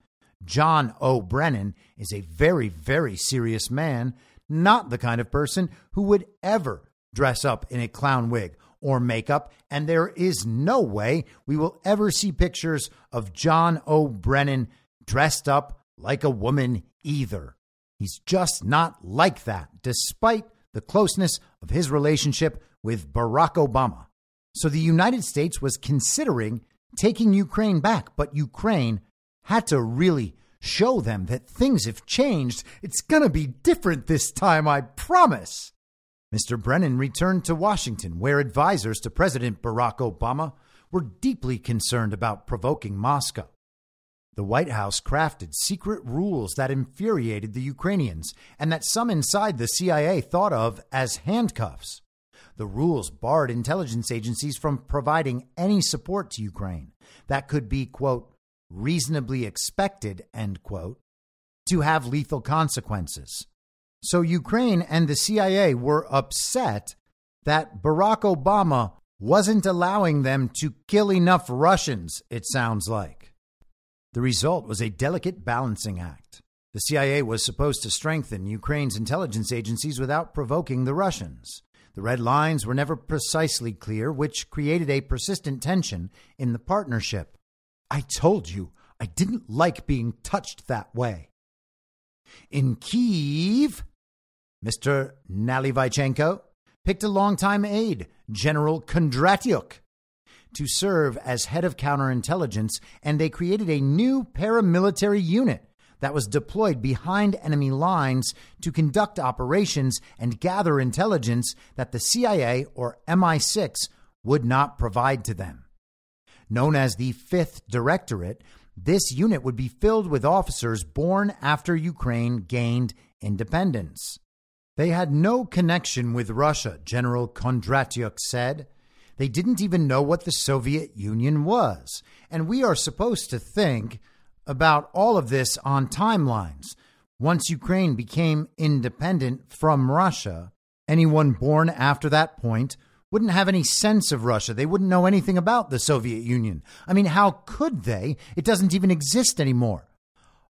John O. Brennan is a very, very serious man, not the kind of person who would ever dress up in a clown wig or makeup, and there is no way we will ever see pictures of John O. Brennan dressed up like a woman either. He's just not like that, despite the closeness of his relationship with Barack Obama. So the United States was considering taking Ukraine back, but Ukraine had to really show them that things have changed. It's going to be different this time, I promise. Mr. Brennan returned to Washington, where advisors to President Barack Obama were deeply concerned about provoking Moscow. The White House crafted secret rules that infuriated the Ukrainians and that some inside the CIA thought of as handcuffs. The rules barred intelligence agencies from providing any support to Ukraine that could be, quote, reasonably expected, end quote, to have lethal consequences. So Ukraine and the CIA were upset that Barack Obama wasn't allowing them to kill enough Russians, it sounds like. The result was a delicate balancing act. The CIA was supposed to strengthen Ukraine's intelligence agencies without provoking the Russians. The red lines were never precisely clear, which created a persistent tension in the partnership. I told you I didn't like being touched that way. In Kiev, Mr. Nalyvaichenko picked a longtime aide, General Kondratyuk, to serve as head of counterintelligence, and they created a new paramilitary unit that was deployed behind enemy lines to conduct operations and gather intelligence that the CIA or MI6 would not provide to them. Known as the Fifth Directorate, this unit would be filled with officers born after Ukraine gained independence. They had no connection with Russia, General Kondratyuk said. They didn't even know what the Soviet Union was. And we are supposed to think about all of this on timelines. Once Ukraine became independent from Russia, anyone born after that point wouldn't have any sense of Russia. They wouldn't know anything about the Soviet Union. I mean, how could they? It doesn't even exist anymore.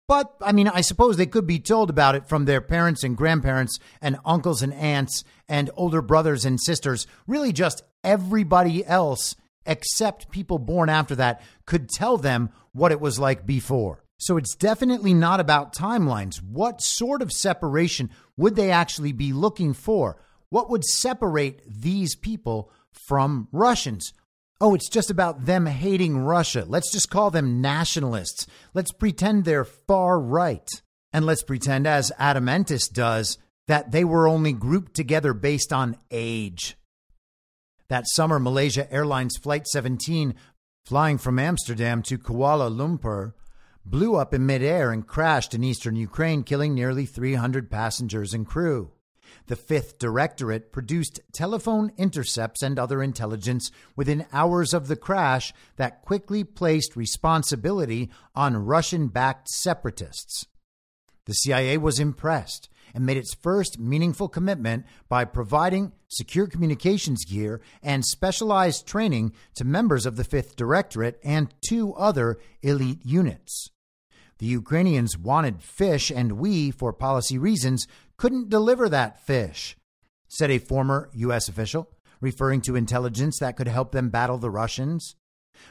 But, I mean, I suppose they could be told about it from their parents and grandparents and uncles and aunts and older brothers and sisters. Really, just everybody else except people born after that could tell them what it was like before. So it's definitely not about timelines. What sort of separation would they actually be looking for? What would separate these people from Russians? Oh, it's just about them hating Russia. Let's just call them nationalists. Let's pretend they're far right. And let's pretend, as Adam Entous does, that they were only grouped together based on age. That summer, Malaysia Airlines Flight 17, flying from Amsterdam to Kuala Lumpur, blew up in midair and crashed in eastern Ukraine, killing nearly 300 passengers and crew. The Fifth Directorate produced telephone intercepts and other intelligence within hours of the crash that quickly placed responsibility on Russian backed separatists. The CIA was impressed and made its first meaningful commitment by providing secure communications gear and specialized training to members of the Fifth Directorate and two other elite units. The Ukrainians wanted fish, and we, for policy reasons, couldn't deliver that fish, said a former U.S. official, referring to intelligence that could help them battle the Russians.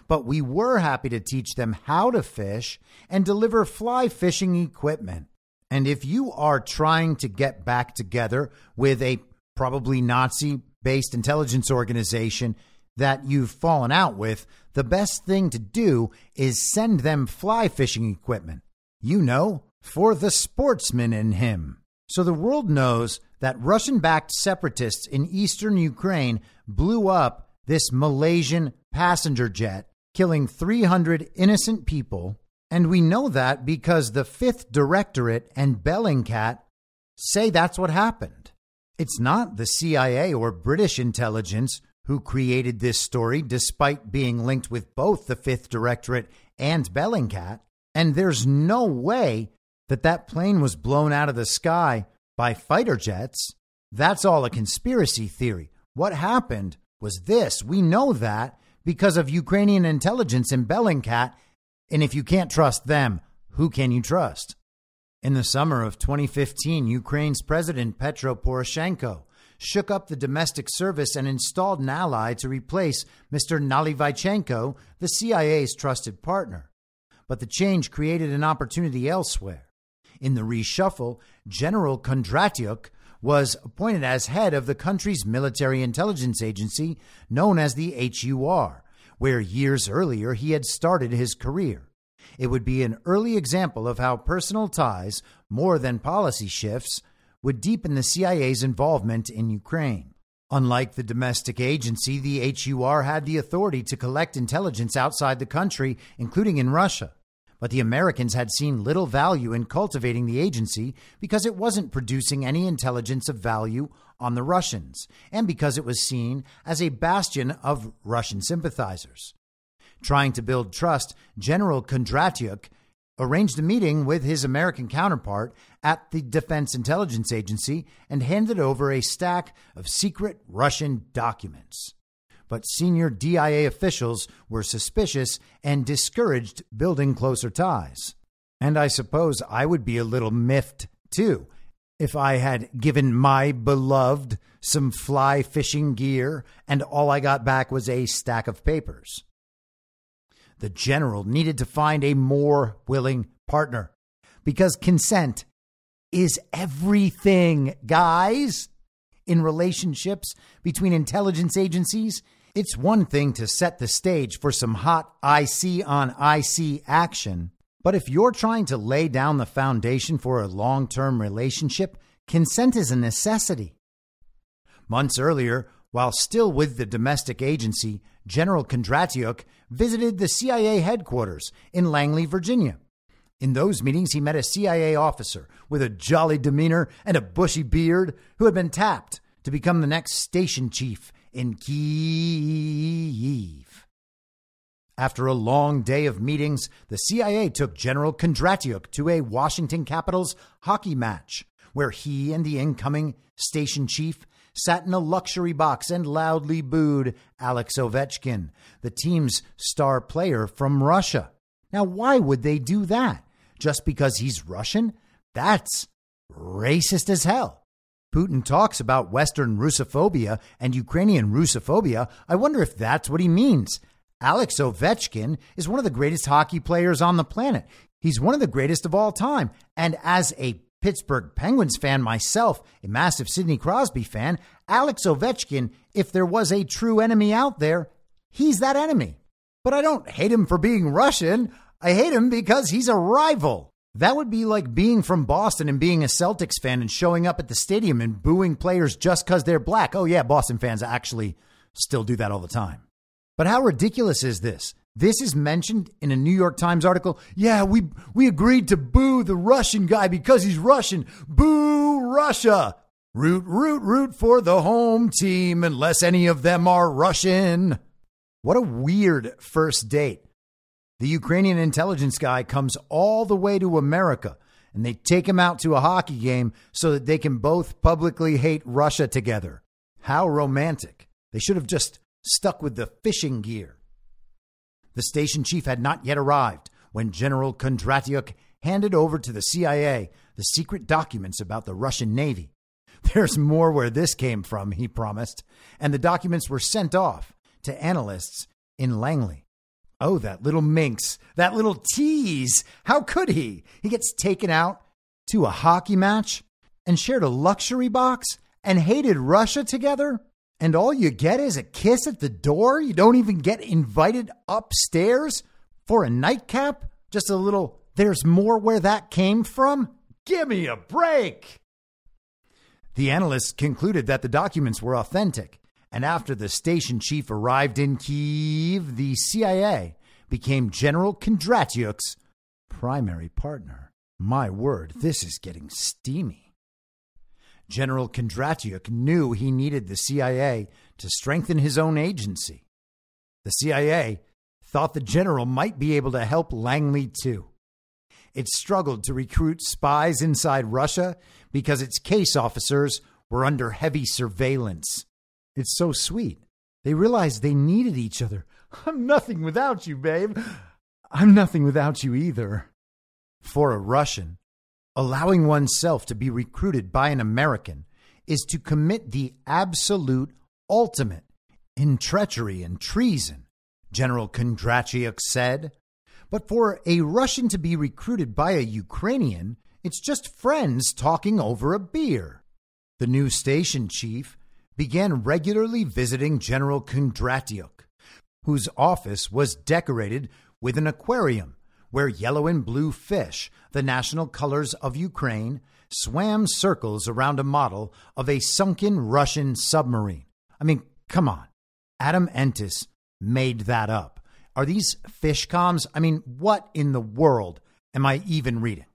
But we were happy to teach them how to fish and deliver fly fishing equipment. And if you are trying to get back together with a probably Nazi based intelligence organization that you've fallen out with, the best thing to do is send them fly fishing equipment. You know, for the sportsman in him. So the world knows that Russian backed separatists in eastern Ukraine blew up this Malaysian passenger jet, killing 300 innocent people. And we know that because the 5th Directorate and Bellingcat say that's what happened. It's not the CIA or British intelligence who created this story, despite being linked with both the 5th Directorate and Bellingcat. And there's no way that that plane was blown out of the sky by fighter jets. That's all a conspiracy theory. What happened was this. We know that because of Ukrainian intelligence in Bellingcat. And if you can't trust them, who can you trust? In the summer of 2015, Ukraine's President Petro Poroshenko shook up the domestic service and installed an ally to replace Mr. Nalyvaichenko, the CIA's trusted partner. But the change created an opportunity elsewhere. In the reshuffle, General Kondratyuk was appointed as head of the country's military intelligence agency known as the HUR, where years earlier he had started his career. It would be an early example of how personal ties, more than policy shifts, would deepen the CIA's involvement in Ukraine. Unlike the domestic agency, the HUR had the authority to collect intelligence outside the country, including in Russia. But the Americans had seen little value in cultivating the agency because it wasn't producing any intelligence of value on the Russians, and because it was seen as a bastion of Russian sympathizers. Trying to build trust, General Kondratyuk arranged a meeting with his American counterpart at the Defense Intelligence Agency and handed over a stack of secret Russian documents but senior DIA officials were suspicious and discouraged building closer ties. And I suppose I would be a little miffed too if I had given my beloved some fly fishing gear and all I got back was a stack of papers. The general needed to find a more willing partner because consent is everything, guys. In relationships between intelligence agencies, it's one thing to set the stage for some hot IC on IC action, but if you're trying to lay down the foundation for a long term relationship, consent is a necessity. Months earlier, while still with the domestic agency, General Kondratyuk visited the CIA headquarters in Langley, Virginia. In those meetings, he met a CIA officer with a jolly demeanor and a bushy beard who had been tapped to become the next station chief in Kiev. After a long day of meetings, the CIA took General Kondratyuk to a Washington Capitals hockey match, where he and the incoming station chief sat in a luxury box and loudly booed Alex Ovechkin, the team's star player from Russia. Now, why would they do that? just because he's Russian? That's racist as hell. Putin talks about Western Russophobia and Ukrainian Russophobia. I wonder if that's what he means. Alex Ovechkin is one of the greatest hockey players on the planet. He's one of the greatest of all time. And as a Pittsburgh Penguins fan myself, a massive Sidney Crosby fan, Alex Ovechkin, if there was a true enemy out there, he's that enemy. But I don't hate him for being Russian. I hate him because he's a rival. That would be like being from Boston and being a Celtics fan and showing up at the stadium and booing players just because they're black. Oh, yeah, Boston fans actually still do that all the time. But how ridiculous is this? This is mentioned in a New York Times article. Yeah, we we agreed to boo the Russian guy because he's Russian. Boo Russia. Root, root, root for the home team unless any of them are Russian. What a weird first date. The Ukrainian intelligence guy comes all the way to America and they take him out to a hockey game so that they can both publicly hate Russia together. How romantic. They should have just stuck with the fishing gear. The station chief had not yet arrived when General Kondratyuk handed over to the CIA the secret documents about the Russian Navy. *laughs* There's more where this came from, he promised, and the documents were sent off to analysts in Langley. Oh, that little minx, that little tease. How could he? He gets taken out to a hockey match and shared a luxury box and hated Russia together? And all you get is a kiss at the door? You don't even get invited upstairs for a nightcap? Just a little, there's more where that came from? Give me a break. The analysts concluded that the documents were authentic and after the station chief arrived in Kiev, the CIA became General Kondratyuk's primary partner. My word, this is getting steamy. General Kondratyuk knew he needed the CIA to strengthen his own agency. The CIA thought the general might be able to help Langley too. It struggled to recruit spies inside Russia because its case officers were under heavy surveillance. It's so sweet. They realized they needed each other. *laughs* I'm nothing without you, babe. I'm nothing without you either. For a Russian, allowing oneself to be recruited by an American is to commit the absolute ultimate in treachery and treason, General Kondratyuk said. But for a Russian to be recruited by a Ukrainian, it's just friends talking over a beer. The new station chief began regularly visiting General Kondratyuk, whose office was decorated with an aquarium where yellow and blue fish, the national colors of Ukraine, swam circles around a model of a sunken Russian submarine. I mean, come on. Adam Entous made that up. Are these fish comms? I mean, what in the world am I even reading?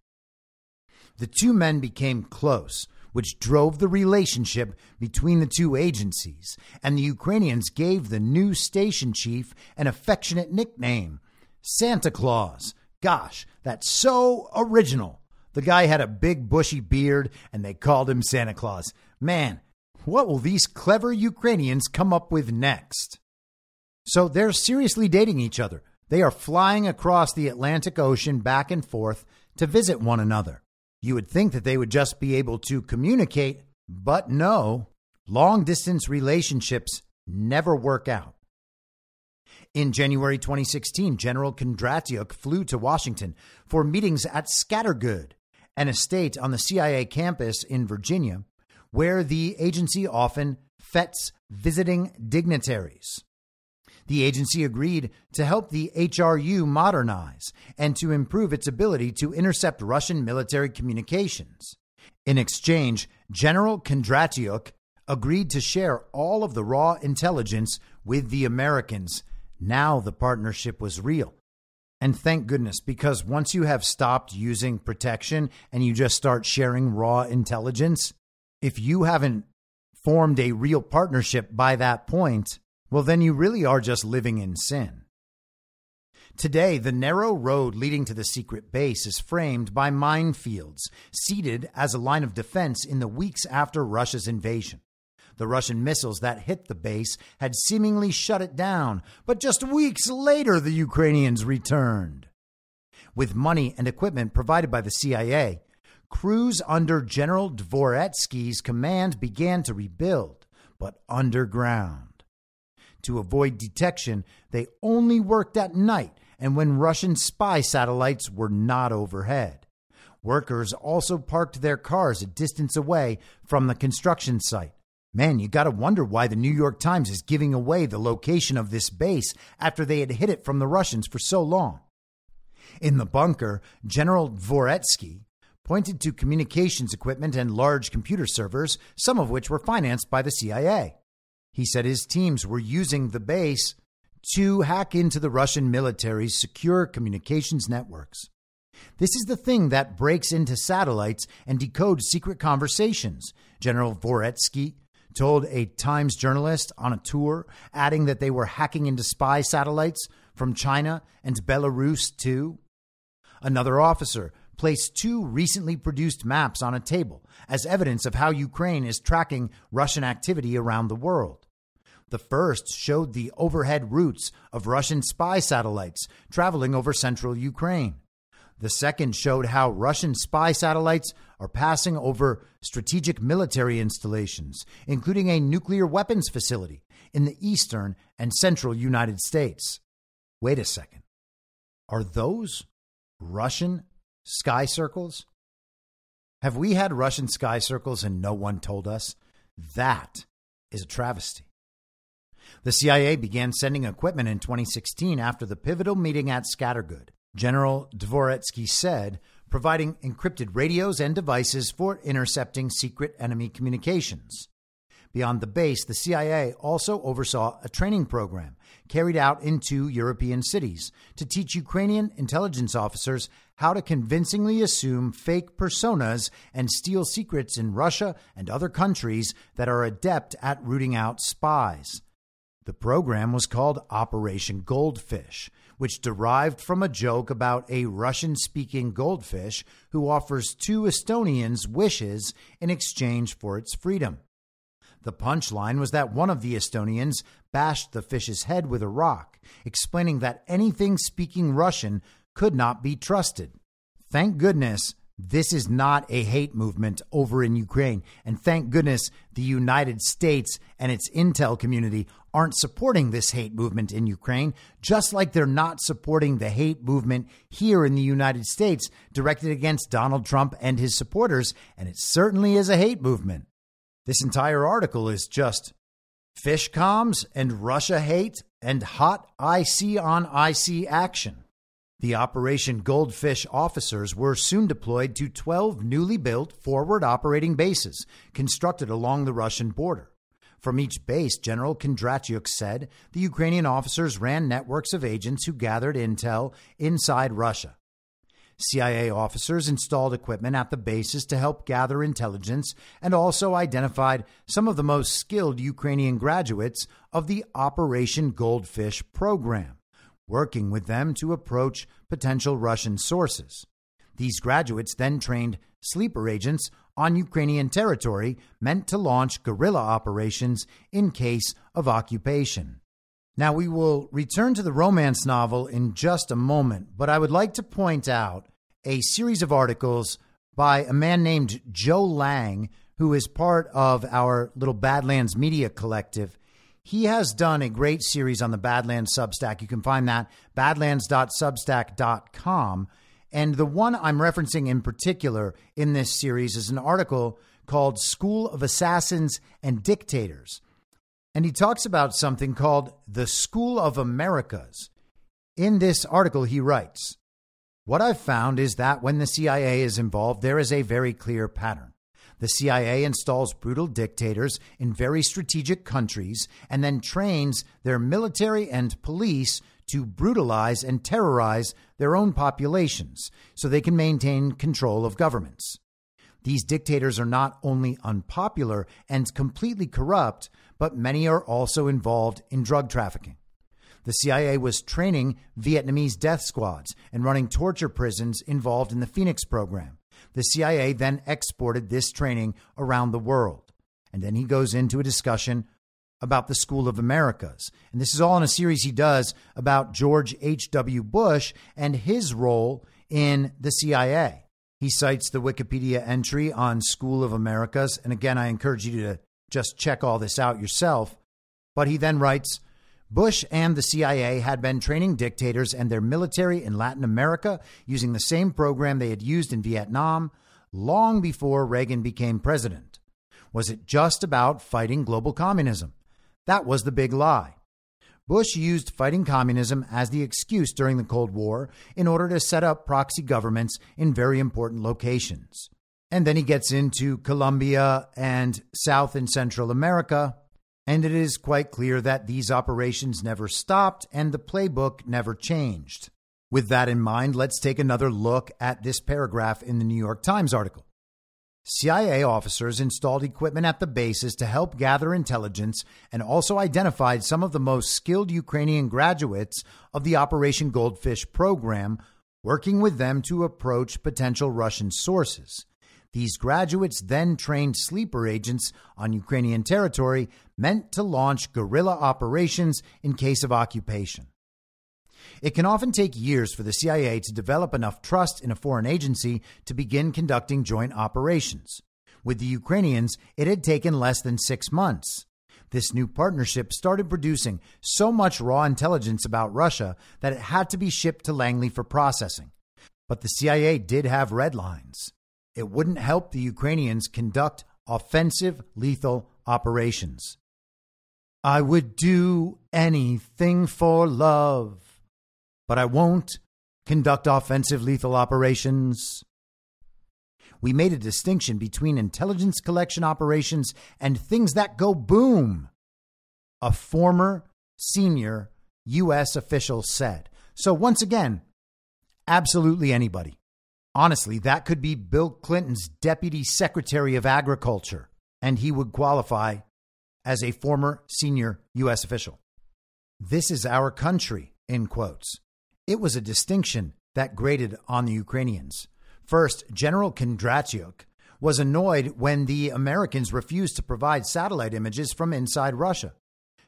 The two men became close which drove the relationship between the two agencies, and the Ukrainians gave the new station chief an affectionate nickname Santa Claus. Gosh, that's so original. The guy had a big bushy beard, and they called him Santa Claus. Man, what will these clever Ukrainians come up with next? So they're seriously dating each other. They are flying across the Atlantic Ocean back and forth to visit one another. You would think that they would just be able to communicate, but no. Long distance relationships never work out. In January 2016, General Kondratyuk flew to Washington for meetings at Scattergood, an estate on the CIA campus in Virginia, where the agency often fets visiting dignitaries. The agency agreed to help the HRU modernize and to improve its ability to intercept Russian military communications. In exchange, General Kondratyuk agreed to share all of the raw intelligence with the Americans. Now the partnership was real. And thank goodness, because once you have stopped using protection and you just start sharing raw intelligence, if you haven't formed a real partnership by that point, well, then you really are just living in sin. Today, the narrow road leading to the secret base is framed by minefields, seated as a line of defense in the weeks after Russia's invasion. The Russian missiles that hit the base had seemingly shut it down, but just weeks later, the Ukrainians returned. with money and equipment provided by the CIA, crews under General Dvoretsky's command began to rebuild, but underground. To avoid detection, they only worked at night and when Russian spy satellites were not overhead. Workers also parked their cars a distance away from the construction site. Man, you got to wonder why the New York Times is giving away the location of this base after they had hid it from the Russians for so long. In the bunker, General Dvoretsky pointed to communications equipment and large computer servers, some of which were financed by the CIA. He said his teams were using the base to hack into the Russian military's secure communications networks. This is the thing that breaks into satellites and decodes secret conversations, General Dvoretsky told a Times journalist on a tour, adding that they were hacking into spy satellites from China and Belarus too. Another officer placed two recently produced maps on a table as evidence of how Ukraine is tracking Russian activity around the world. The first showed the overhead routes of Russian spy satellites traveling over central Ukraine. The second showed how Russian spy satellites are passing over strategic military installations, including a nuclear weapons facility in the eastern and central United States. Wait a second. Are those Russian sky circles? Have we had Russian sky circles and no one told us? That is a travesty. The CIA began sending equipment in 2016 after the pivotal meeting at Scattergood. General Dvoretsky said, providing encrypted radios and devices for intercepting secret enemy communications. Beyond the base, the CIA also oversaw a training program carried out in two European cities to teach Ukrainian intelligence officers how to convincingly assume fake personas and steal secrets in Russia and other countries that are adept at rooting out spies. The program was called Operation Goldfish, which derived from a joke about a Russian speaking goldfish who offers two Estonians wishes in exchange for its freedom. The punchline was that one of the Estonians bashed the fish's head with a rock, explaining that anything speaking Russian could not be trusted. Thank goodness this is not a hate movement over in Ukraine. And thank goodness the United States and its intel community aren't supporting this hate movement in Ukraine, just like they're not supporting the hate movement here in the United States directed against Donald Trump and his supporters. And it certainly is a hate movement. This entire article is just fish comms and Russia hate and hot IC on IC action. The Operation Goldfish officers were soon deployed to 12 newly built forward operating bases constructed along the Russian border. From each base, General Kondratyuk said the Ukrainian officers ran networks of agents who gathered intel inside Russia. CIA officers installed equipment at the bases to help gather intelligence and also identified some of the most skilled Ukrainian graduates of the Operation Goldfish program working with them to approach potential Russian sources. These graduates then trained sleeper agents on Ukrainian territory meant to launch guerrilla operations in case of occupation. Now, we will return to the romance novel in just a moment, but I would like to point out a series of articles by a man named Joe Lang, who is part of our little Badlands Media Collective. He has done a great series on the Badlands Substack. You can find that badlands.substack.com. And the one I'm referencing in particular in this series is an article called School of Assassins and Dictators. And he talks about something called the School of Americas. In this article, he writes What I've found is that when the CIA is involved, there is a very clear pattern. The CIA installs brutal dictators in very strategic countries and then trains their military and police to brutalize and terrorize their own populations so they can maintain control of governments. These dictators are not only unpopular and completely corrupt, but many are also involved in drug trafficking. The CIA was training Vietnamese death squads and running torture prisons involved in the Phoenix program. The CIA then exported this training around the world. And then he goes into a discussion about the School of Americas. And this is all in a series he does about George H.W. Bush and his role in the CIA. He cites the Wikipedia entry on School of Americas. And again, I encourage you to just check all this out yourself. But he then writes Bush and the CIA had been training dictators and their military in Latin America using the same program they had used in Vietnam long before Reagan became president. Was it just about fighting global communism? That was the big lie. Bush used fighting communism as the excuse during the Cold War in order to set up proxy governments in very important locations. And then he gets into Colombia and South and Central America, and it is quite clear that these operations never stopped and the playbook never changed. With that in mind, let's take another look at this paragraph in the New York Times article. CIA officers installed equipment at the bases to help gather intelligence and also identified some of the most skilled Ukrainian graduates of the Operation Goldfish program, working with them to approach potential Russian sources. These graduates then trained sleeper agents on Ukrainian territory meant to launch guerrilla operations in case of occupation. It can often take years for the CIA to develop enough trust in a foreign agency to begin conducting joint operations. With the Ukrainians, it had taken less than six months. This new partnership started producing so much raw intelligence about Russia that it had to be shipped to Langley for processing. But the CIA did have red lines. It wouldn't help the Ukrainians conduct offensive lethal operations. I would do anything for love but I won't conduct offensive lethal operations. We made a distinction between intelligence collection operations and things that go boom, a former senior U.S. official said. So, once again, absolutely anybody. Honestly, that could be Bill Clinton's Deputy Secretary of Agriculture, and he would qualify as a former senior U.S. official. This is our country, in quotes. It was a distinction that grated on the Ukrainians. First, General Kondratyuk was annoyed when the Americans refused to provide satellite images from inside Russia.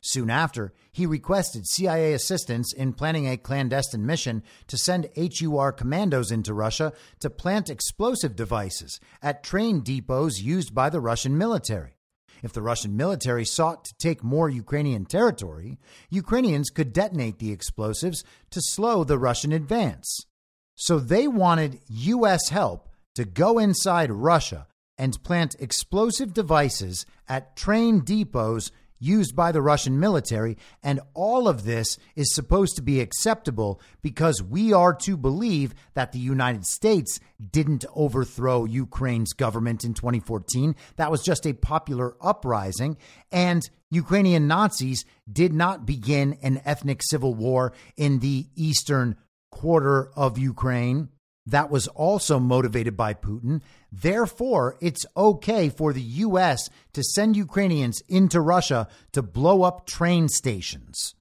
Soon after, he requested CIA assistance in planning a clandestine mission to send HUR commandos into Russia to plant explosive devices at train depots used by the Russian military. If the Russian military sought to take more Ukrainian territory, Ukrainians could detonate the explosives to slow the Russian advance. So they wanted U.S. help to go inside Russia and plant explosive devices at train depots used by the Russian military. And all of this is supposed to be acceptable because we are to believe that the United States didn't overthrow Ukraine's government in 2014. That was just a popular uprising. And Ukrainian Nazis did not begin an ethnic civil war in the eastern quarter of Ukraine that was also motivated by Putin. Therefore, it's okay for the U.S. to send Ukrainians into Russia to blow up train stations.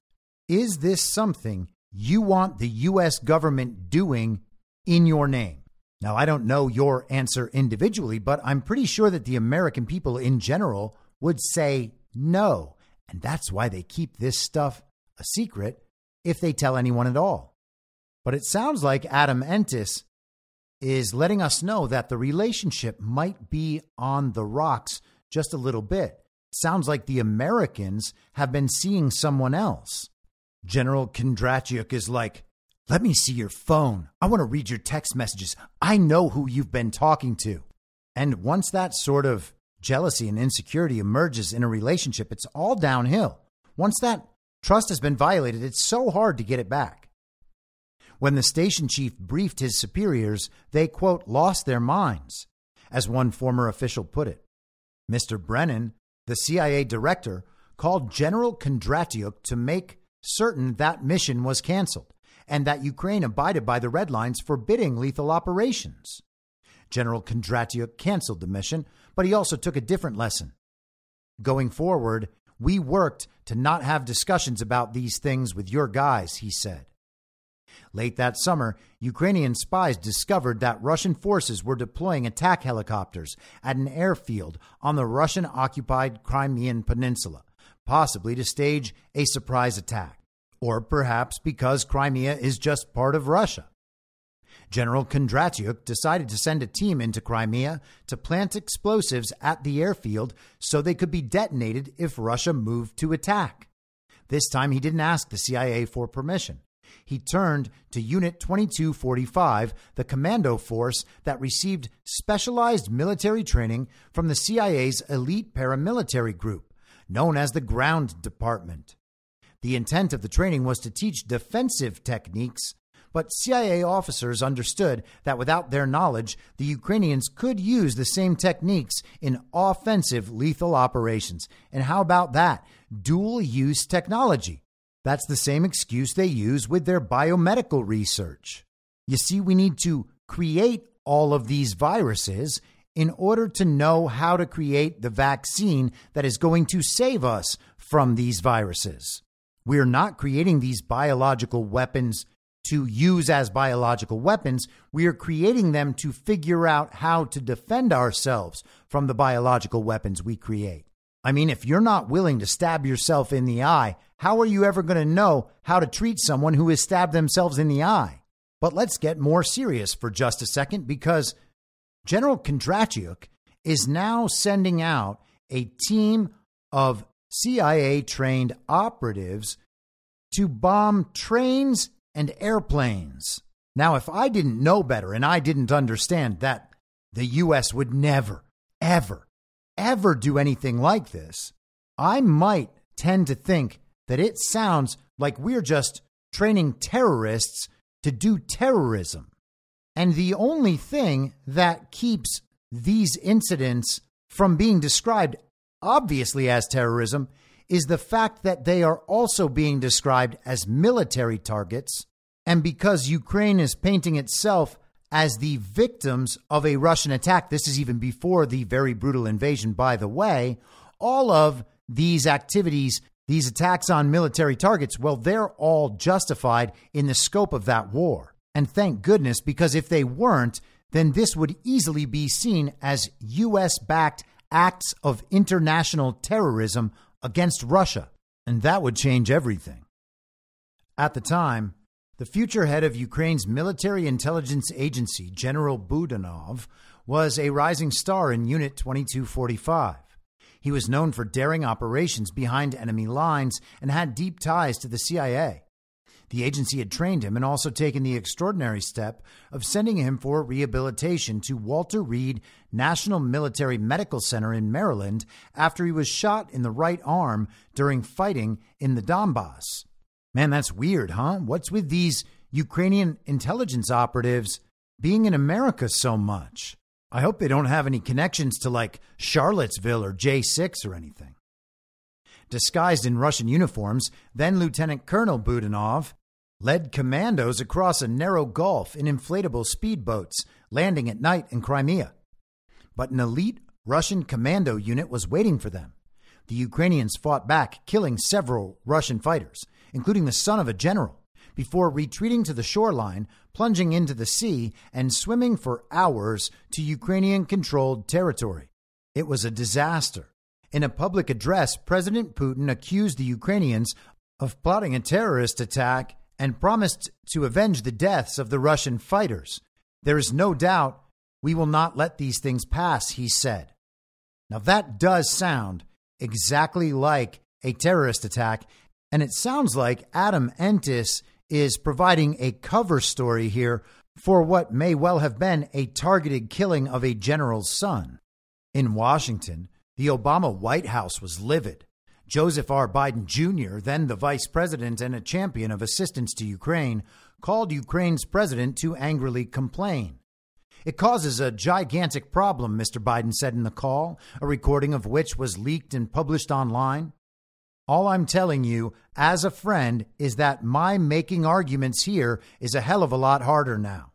Is this something you want the U.S. government doing in your name? Now, I don't know your answer individually, but I'm pretty sure that the American people in general would say no. And that's why they keep this stuff a secret if they tell anyone at all. But it sounds like Adam Entous is letting us know that the relationship might be on the rocks just a little bit. Sounds like the Americans have been seeing someone else. General Kondratyuk is like, let me see your phone. I want to read your text messages. I know who you've been talking to. And once that sort of jealousy and insecurity emerges in a relationship, it's all downhill. Once that trust has been violated, it's so hard to get it back. When the station chief briefed his superiors, they, quote, lost their minds, as one former official put it. Mr. Brennan, the CIA director, called General Kondratyuk to make certain that mission was canceled and that Ukraine abided by the red lines forbidding lethal operations. General Kondratyuk canceled the mission, but he also took a different lesson. Going forward, we worked to not have discussions about these things with your guys, he said. Late that summer, Ukrainian spies discovered that Russian forces were deploying attack helicopters at an airfield on the Russian occupied Crimean Peninsula, possibly to stage a surprise attack, or perhaps because Crimea is just part of Russia. General Kondratyuk decided to send a team into Crimea to plant explosives at the airfield so they could be detonated if Russia moved to attack. This time he didn't ask the CIA for permission. He turned to Unit 2245, the commando force that received specialized military training from the CIA's elite paramilitary group, known as the Ground Department. The intent of the training was to teach defensive techniques but CIA officers understood that without their knowledge, the Ukrainians could use the same techniques in offensive lethal operations. And how about that? Dual use technology. That's the same excuse they use with their biomedical research. You see, we need to create all of these viruses in order to know how to create the vaccine that is going to save us from these viruses. We're not creating these biological weapons to use as biological weapons. We are creating them to figure out how to defend ourselves from the biological weapons we create. I mean, if you're not willing to stab yourself in the eye, how are you ever going to know how to treat someone who has stabbed themselves in the eye? But let's get more serious for just a second because General Kondratyuk is now sending out a team of CIA trained operatives to bomb trains and airplanes. Now, if I didn't know better and I didn't understand that the U.S. would never, ever, ever do anything like this, I might tend to think that it sounds like we're just training terrorists to do terrorism. And the only thing that keeps these incidents from being described obviously as terrorism is the fact that they are also being described as military targets. And because Ukraine is painting itself as the victims of a Russian attack, this is even before the very brutal invasion, by the way, all of these activities, these attacks on military targets, well, they're all justified in the scope of that war. And thank goodness, because if they weren't, then this would easily be seen as U.S. backed acts of international terrorism against Russia, and that would change everything. At the time, the future head of Ukraine's military intelligence agency, General Budanov, was a rising star in Unit 2245. He was known for daring operations behind enemy lines and had deep ties to the CIA. The agency had trained him and also taken the extraordinary step of sending him for rehabilitation to Walter Reed National Military Medical Center in Maryland after he was shot in the right arm during fighting in the Donbass. Man, that's weird, huh? What's with these Ukrainian intelligence operatives being in America so much? I hope they don't have any connections to like Charlottesville or J6 or anything. Disguised in Russian uniforms, then Lieutenant Colonel Budanov led commandos across a narrow gulf in inflatable speedboats, landing at night in Crimea. But an elite Russian commando unit was waiting for them. The Ukrainians fought back, killing several Russian fighters, including the son of a general, before retreating to the shoreline, plunging into the sea, and swimming for hours to Ukrainian controlled territory. It was a disaster. In a public address, President Putin accused the Ukrainians of plotting a terrorist attack and promised to avenge the deaths of the Russian fighters. There is no doubt we will not let these things pass, he said. Now, that does sound exactly like a terrorist attack, and it sounds like Adam Entous is providing a cover story here for what may well have been a targeted killing of a general's son. In Washington, the Obama White House was livid. Joseph R. Biden Jr., then the vice president and a champion of assistance to Ukraine, called Ukraine's president to angrily complain. It causes a gigantic problem, Mr. Biden said in the call, a recording of which was leaked and published online. All I'm telling you, as a friend, is that my making arguments here is a hell of a lot harder now.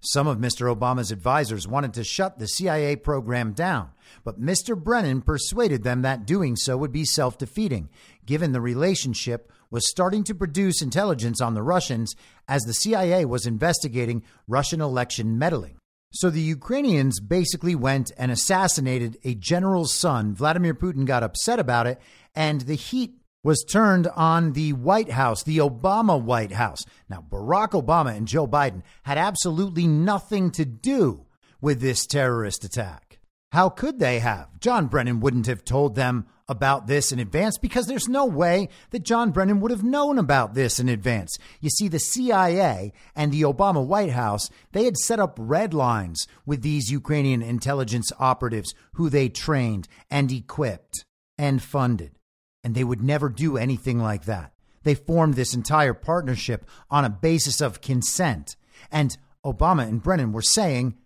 Some of Mr. Obama's advisors wanted to shut the CIA program down, but Mr. Brennan persuaded them that doing so would be self defeating, given the relationship was starting to produce intelligence on the Russians as the CIA was investigating Russian election meddling. So the Ukrainians basically went and assassinated a general's son. Vladimir Putin got upset about it, and the heat was turned on the White House, the Obama White House. Now, Barack Obama and Joe Biden had absolutely nothing to do with this terrorist attack. How could they have? John Brennan wouldn't have told them about this in advance because there's no way that John Brennan would have known about this in advance. You see, the CIA and the Obama White House, they had set up red lines with these Ukrainian intelligence operatives who they trained and equipped and funded. And they would never do anything like that. They formed this entire partnership on a basis of consent. And Obama and Brennan were saying,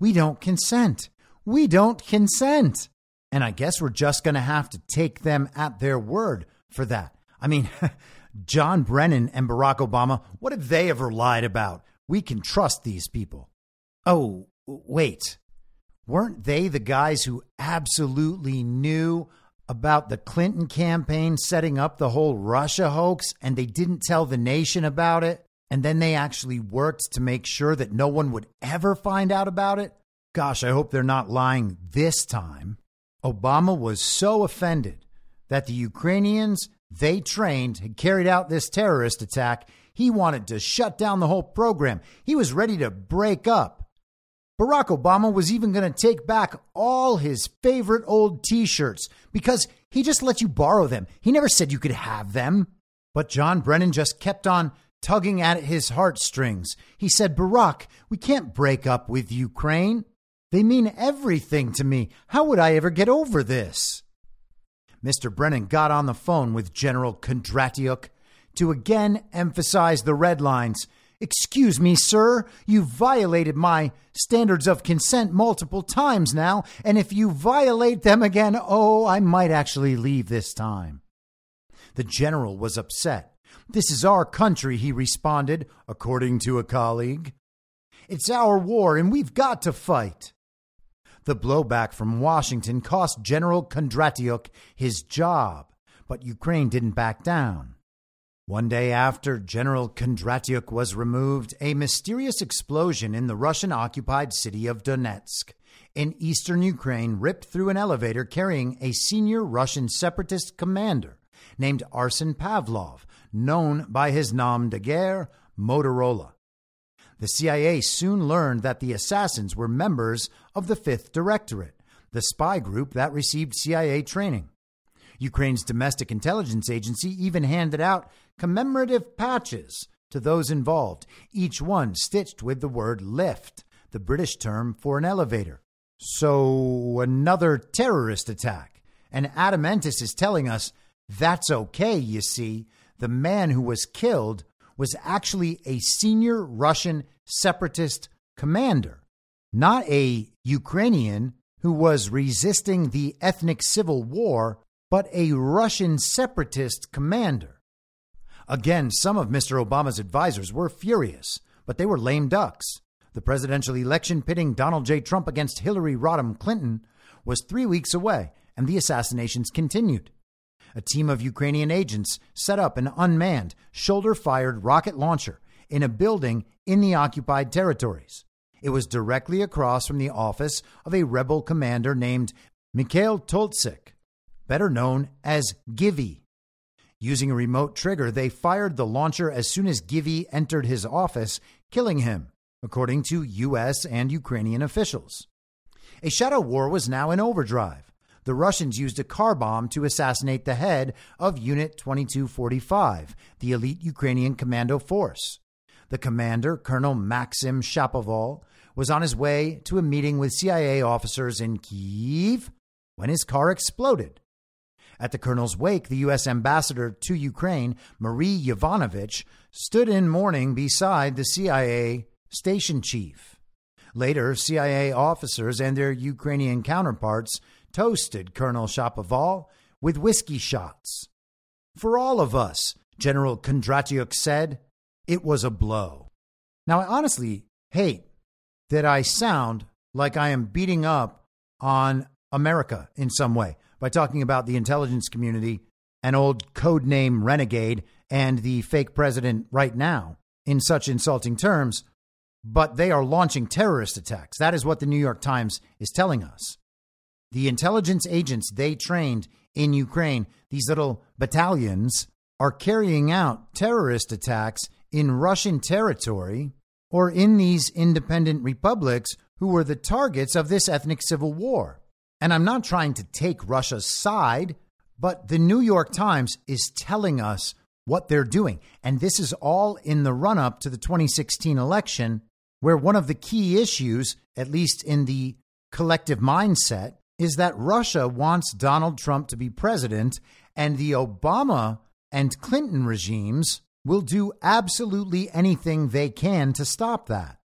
we don't consent. We don't consent. And I guess we're just going to have to take them at their word for that. I mean, *laughs* John Brennan and Barack Obama, what have they ever lied about? We can trust these people. Oh, wait. Weren't they the guys who absolutely knew about the Clinton campaign setting up the whole Russia hoax and they didn't tell the nation about it? And then they actually worked to make sure that no one would ever find out about it? Gosh, I hope they're not lying this time. Obama was so offended that the Ukrainians they trained had carried out this terrorist attack, he wanted to shut down the whole program. He was ready to break up. Barack Obama was even going to take back all his favorite old t shirts because he just let you borrow them. He never said you could have them. But John Brennan just kept on tugging at his heartstrings. He said, Barack, we can't break up with Ukraine. They mean everything to me. How would I ever get over this? Mr. Brennan got on the phone with General Kondratyuk to again emphasize the red lines. Excuse me, sir, you've violated my standards of consent multiple times now, and if you violate them again, oh, I might actually leave this time. The general was upset. This is our country, he responded, according to a colleague. It's our war, and we've got to fight. The blowback from Washington cost General Kondratyuk his job, but Ukraine didn't back down. One day after General Kondratyuk was removed, a mysterious explosion in the Russian occupied city of Donetsk in eastern Ukraine ripped through an elevator carrying a senior Russian separatist commander named Arsen Pavlov, known by his nom de guerre, Motorola. The CIA soon learned that the assassins were members of the Fifth Directorate, the spy group that received CIA training. Ukraine's domestic intelligence agency even handed out commemorative patches to those involved, each one stitched with the word lift, the British term for an elevator. So, another terrorist attack. And Adam Entous is telling us that's okay, you see. The man who was killed was actually a senior Russian separatist commander, not a Ukrainian who was resisting the ethnic civil war, but a Russian separatist commander. Again, some of Mr. Obama's advisors were furious, but they were lame ducks. The presidential election pitting Donald J. Trump against Hillary Rodham Clinton was three weeks away, and the assassinations continued a team of Ukrainian agents set up an unmanned, shoulder fired rocket launcher in a building in the occupied territories. It was directly across from the office of a rebel commander named Mikhail Tolstykh, better known as Givi. Using a remote trigger, they fired the launcher as soon as Givi entered his office, killing him, according to U.S. and Ukrainian officials. A shadow war was now in overdrive the Russians used a car bomb to assassinate the head of Unit 2245, the elite Ukrainian commando force. The commander, Colonel Maxim Shapoval, was on his way to a meeting with CIA officers in Kiev when his car exploded. At the colonel's wake, the U.S. ambassador to Ukraine, Marie Yovanovitch, stood in mourning beside the CIA station chief. Later, CIA officers and their Ukrainian counterparts toasted Colonel Shapoval with whiskey shots. For all of us, General Kondratyuk said, it was a blow. Now, I honestly hate that I sound like I am beating up on America in some way by talking about the intelligence community, an old code name renegade, and the fake president right now in such insulting terms, but they are launching terrorist attacks. That is what the New York Times is telling us. The intelligence agents they trained in Ukraine, these little battalions, are carrying out terrorist attacks in Russian territory or in these independent republics who were the targets of this ethnic civil war. And I'm not trying to take Russia's side, but the New York Times is telling us what they're doing. And this is all in the run up to the 2016 election, where one of the key issues, at least in the collective mindset, is that Russia wants Donald Trump to be president, and the Obama and Clinton regimes will do absolutely anything they can to stop that.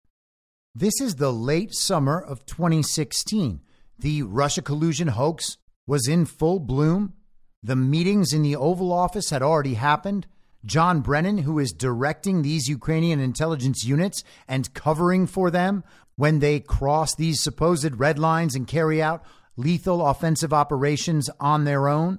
This is the late summer of 2016. The Russia collusion hoax was in full bloom. The meetings in the Oval Office had already happened. John Brennan, who is directing these Ukrainian intelligence units and covering for them when they cross these supposed red lines and carry out lethal offensive operations on their own.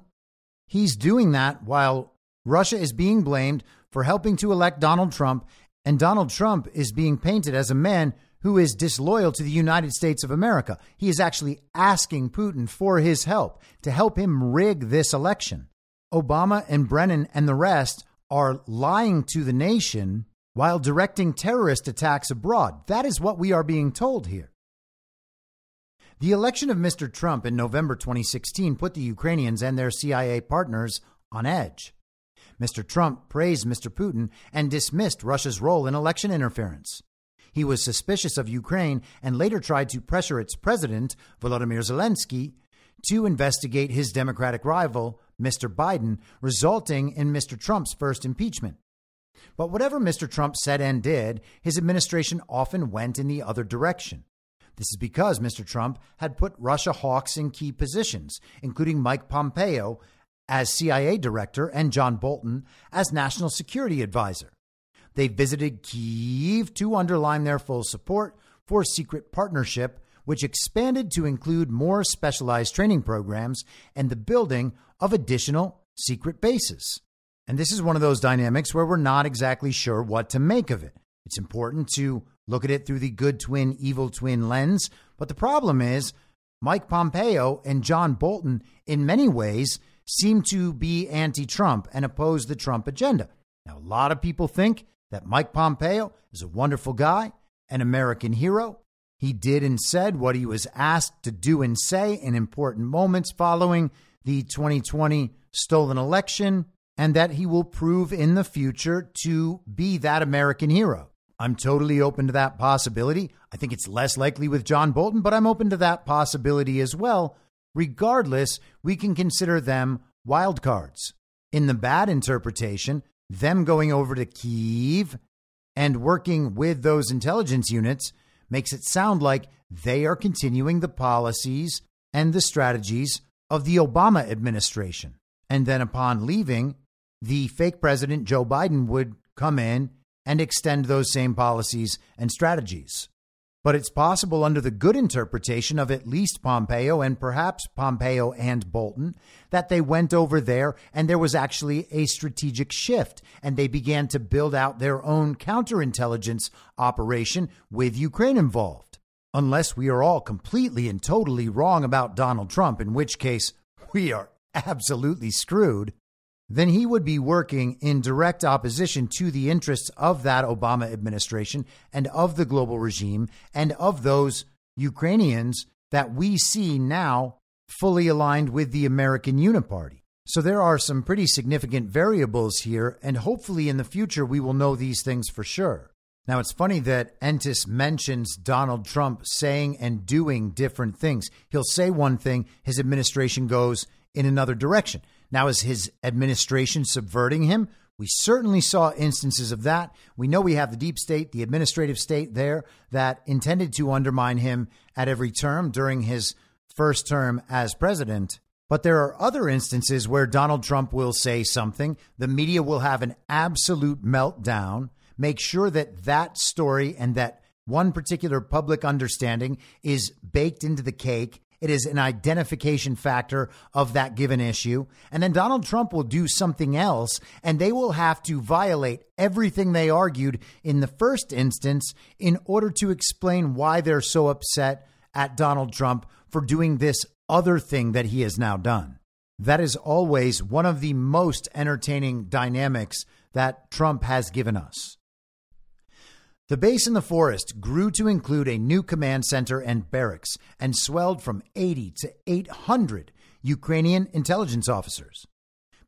He's doing that while Russia is being blamed for helping to elect Donald Trump, and Donald Trump is being painted as a man who is disloyal to the United States of America. He is actually asking Putin for his help to help him rig this election. Obama and Brennan and the rest are lying to the nation while directing terrorist attacks abroad. That is what we are being told here. The election of Mr. Trump in November 2016 put the Ukrainians and their CIA partners on edge. Mr. Trump praised Mr. Putin and dismissed Russia's role in election interference. He was suspicious of Ukraine and later tried to pressure its president, Volodymyr Zelensky, to investigate his Democratic rival, Mr. Biden, resulting in Mr. Trump's first impeachment. But whatever Mr. Trump said and did, his administration often went in the other direction. This is because Mr. Trump had put Russia hawks in key positions, including Mike Pompeo as CIA director and John Bolton as national security advisor. They visited Kiev to underline their full support for secret partnership, which expanded to include more specialized training programs and the building of additional secret bases. And this is one of those dynamics where we're not exactly sure what to make of it. It's important to look at it through the good twin, evil twin lens. But the problem is, Mike Pompeo and John Bolton, in many ways, seem to be anti Trump and oppose the Trump agenda. Now, a lot of people think that Mike Pompeo is a wonderful guy, an American hero. He did and said what he was asked to do and say in important moments following the 2020 stolen election, and that he will prove in the future to be that American hero. I'm totally open to that possibility. I think it's less likely with John Bolton, but I'm open to that possibility as well. Regardless, we can consider them wild cards. In the bad interpretation, them going over to Kiev and working with those intelligence units makes it sound like they are continuing the policies and the strategies of the Obama administration. And then upon leaving, the fake president Joe Biden would come in and extend those same policies and strategies. But it's possible, under the good interpretation of at least Pompeo and perhaps Pompeo and Bolton, that they went over there and there was actually a strategic shift and they began to build out their own counterintelligence operation with Ukraine involved. Unless we are all completely and totally wrong about Donald Trump, in which case we are absolutely screwed then he would be working in direct opposition to the interests of that Obama administration and of the global regime and of those Ukrainians that we see now fully aligned with the American Uniparty. So there are some pretty significant variables here, and hopefully in the future we will know these things for sure. Now, it's funny that Entous mentions Donald Trump saying and doing different things. He'll say one thing, his administration goes in another direction. Now, is his administration subverting him? We certainly saw instances of that. We know we have the deep state, the administrative state there that intended to undermine him at every term during his first term as president. But there are other instances where Donald Trump will say something, the media will have an absolute meltdown, make sure that that story and that one particular public understanding is baked into the cake it is an identification factor of that given issue. And then Donald Trump will do something else, and they will have to violate everything they argued in the first instance in order to explain why they're so upset at Donald Trump for doing this other thing that he has now done. That is always one of the most entertaining dynamics that Trump has given us. The base in the forest grew to include a new command center and barracks and swelled from 80 to 800 Ukrainian intelligence officers.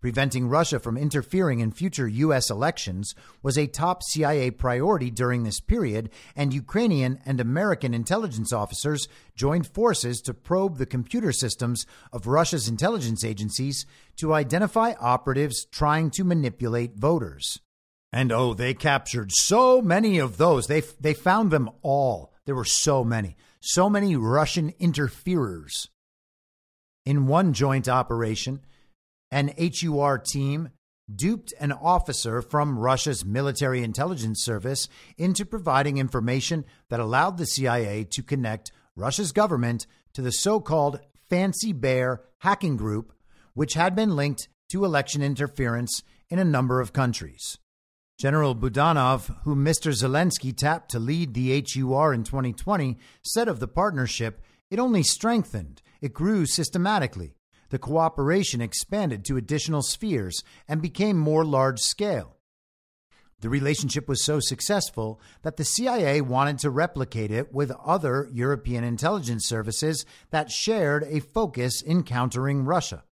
Preventing Russia from interfering in future U.S. elections was a top CIA priority during this period, and Ukrainian and American intelligence officers joined forces to probe the computer systems of Russia's intelligence agencies to identify operatives trying to manipulate voters. And oh, they captured so many of those. They, they found them all. There were so many, so many Russian interferers. In one joint operation, an HUR team duped an officer from Russia's military intelligence service into providing information that allowed the CIA to connect Russia's government to the so called Fancy Bear hacking group, which had been linked to election interference in a number of countries. General Budanov, whom Mr. Zelensky tapped to lead the HUR in 2020, said of the partnership, it only strengthened, it grew systematically the cooperation expanded to additional spheres and became more large scale. The relationship was so successful that the CIA wanted to replicate it with other European intelligence services that shared a focus in countering Russia.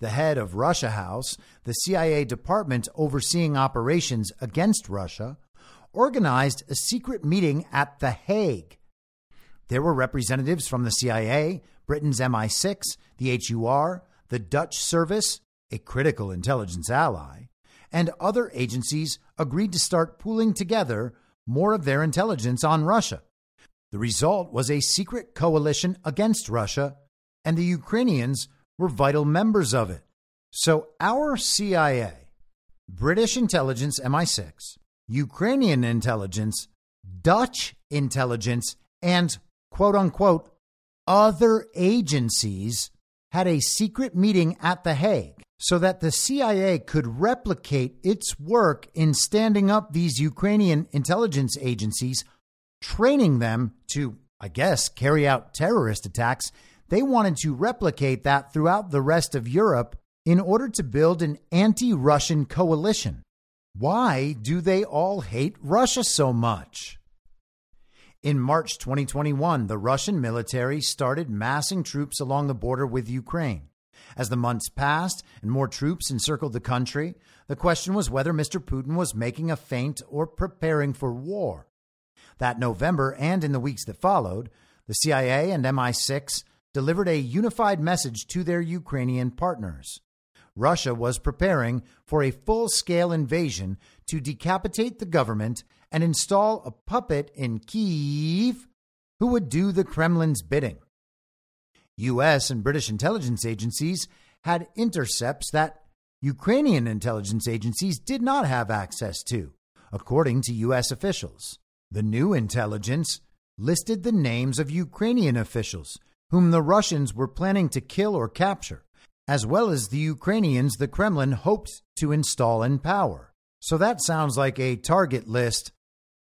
The head of Russia House, the CIA department overseeing operations against Russia, organized a secret meeting at The Hague. There were representatives from the CIA, Britain's MI6, the HUR, the Dutch service, a critical intelligence ally, and other agencies agreed to start pooling together more of their intelligence on Russia. The result was a secret coalition against Russia, and the Ukrainians were vital members of it. So our CIA, British intelligence MI6, Ukrainian intelligence, Dutch intelligence, and quote unquote other agencies had a secret meeting at The Hague so that the CIA could replicate its work in standing up these Ukrainian intelligence agencies, training them to, I guess, carry out terrorist attacks. They wanted to replicate that throughout the rest of Europe in order to build an anti Russian coalition. Why do they all hate Russia so much? In March 2021, the Russian military started massing troops along the border with Ukraine. As the months passed and more troops encircled the country, the question was whether Mr. Putin was making a feint or preparing for war. That November and in the weeks that followed, the CIA and MI6 delivered a unified message to their Ukrainian partners. Russia was preparing for a full scale invasion to decapitate the government and install a puppet in Kiev who would do the Kremlin's bidding. U.S. and British intelligence agencies had intercepts that Ukrainian intelligence agencies did not have access to, according to U.S. officials. The new intelligence listed the names of Ukrainian officials whom the Russians were planning to kill or capture, as well as the Ukrainians the Kremlin hoped to install in power. So that sounds like a target list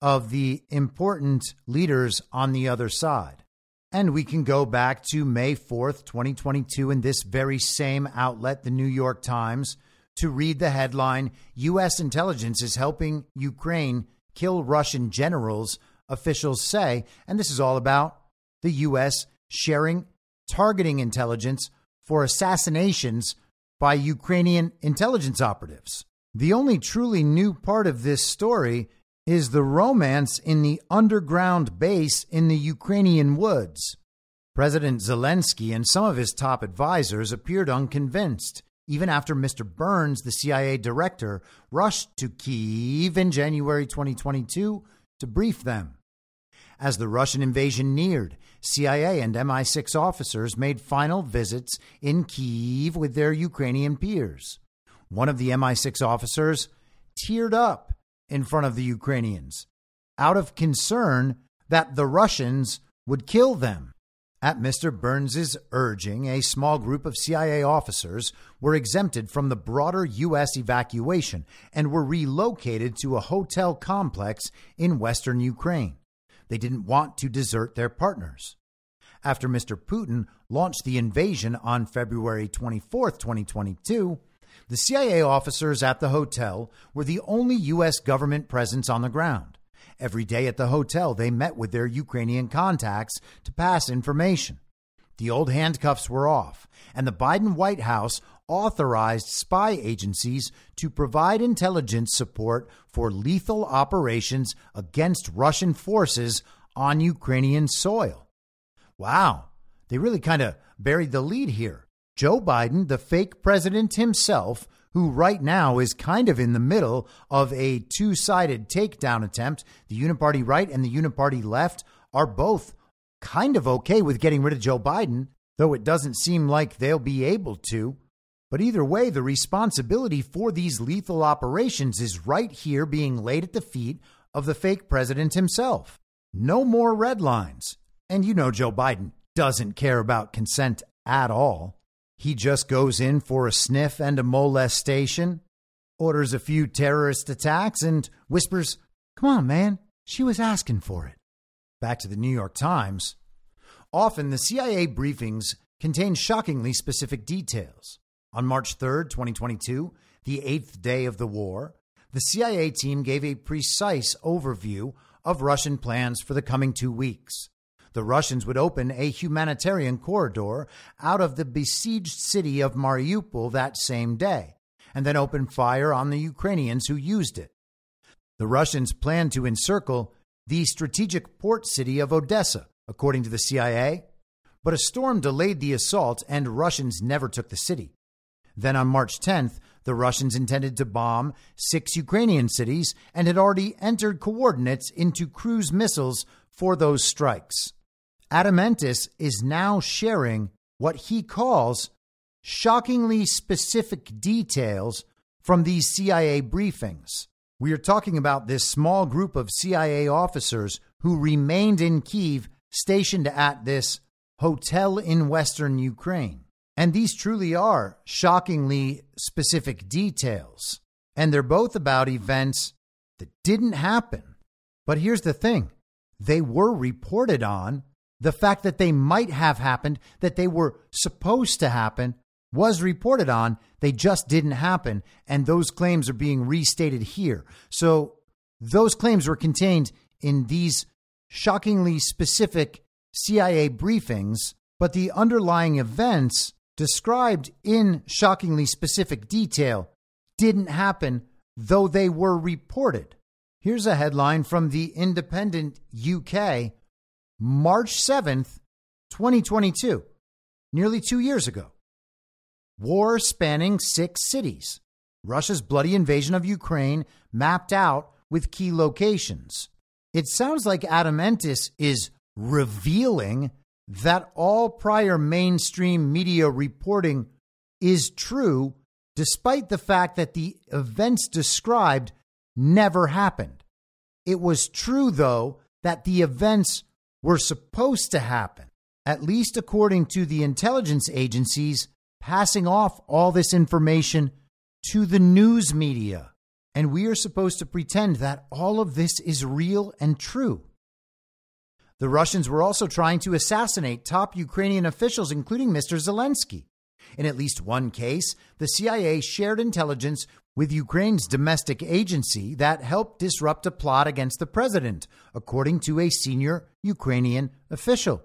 of the important leaders on the other side. And we can go back to May 4th, 2022, in this very same outlet, the New York Times, to read the headline U.S. intelligence is helping Ukraine kill Russian generals, officials say. And this is all about the U.S. sharing targeting intelligence for assassinations by Ukrainian intelligence operatives. The only truly new part of this story is the romance in the underground base in the Ukrainian woods. President Zelensky and some of his top advisors appeared unconvinced, even after Mr. Burns, the CIA director, rushed to Kyiv in January 2022 to brief them. As the Russian invasion neared, CIA and MI6 officers made final visits in Kyiv with their Ukrainian peers. One of the MI6 officers teared up in front of the Ukrainians out of concern that the Russians would kill them. At Mr. Burns's urging, a small group of CIA officers were exempted from the broader U.S. evacuation and were relocated to a hotel complex in western Ukraine. They didn't want to desert their partners. after Mr. Putin launched the invasion on February 24, 2022, the CIA officers at the hotel were the only U.S. government presence on the ground. Every day at the hotel, they met with their Ukrainian contacts to pass information. The old handcuffs were off, and the Biden White House authorized spy agencies to provide intelligence support for lethal operations against Russian forces on Ukrainian soil. Wow, they really kind of buried the lead here. Joe Biden, the fake president himself, who right now is kind of in the middle of a two sided takedown attempt, the Uniparty right and the Uniparty left are both kind of okay with getting rid of Joe Biden, though it doesn't seem like they'll be able to. But either way, the responsibility for these lethal operations is right here being laid at the feet of the fake president himself. No more red lines. And you know Joe Biden doesn't care about consent at all. He just goes in for a sniff and a molestation, orders a few terrorist attacks, and whispers, Come on, man, she was asking for it. Back to the New York Times. Often the CIA briefings contain shockingly specific details. On March 3, 2022, the eighth day of the war, the CIA team gave a precise overview of Russian plans for the coming two weeks. The Russians would open a humanitarian corridor out of the besieged city of Mariupol that same day, and then open fire on the Ukrainians who used it. The Russians planned to encircle the strategic port city of Odessa, according to the CIA, but a storm delayed the assault and Russians never took the city. Then on March 10th, the Russians intended to bomb six Ukrainian cities and had already entered coordinates into cruise missiles for those strikes. Adam Entous is now sharing what he calls shockingly specific details from these CIA briefings. We are talking about this small group of CIA officers who remained in Kiev, stationed at this hotel in western Ukraine. And these truly are shockingly specific details. And they're both about events that didn't happen. But here's the thing they were reported on. The fact that they might have happened, that they were supposed to happen, was reported on. They just didn't happen. And those claims are being restated here. So those claims were contained in these shockingly specific CIA briefings, but the underlying events described in shockingly specific detail didn't happen, though they were reported. Here's a headline from the Independent UK, March 7th, 2022, nearly two years ago. War spanning six cities. Russia's bloody invasion of Ukraine mapped out with key locations. It sounds like Adam Entous is revealing that all prior mainstream media reporting is true, despite the fact that the events described never happened. It was true, though, that the events were supposed to happen, at least according to the intelligence agencies passing off all this information to the news media. And we are supposed to pretend that all of this is real and true. The Russians were also trying to assassinate top Ukrainian officials, including Mr. Zelensky. In at least one case, the CIA shared intelligence with Ukraine's domestic agency that helped disrupt a plot against the president, according to a senior Ukrainian official.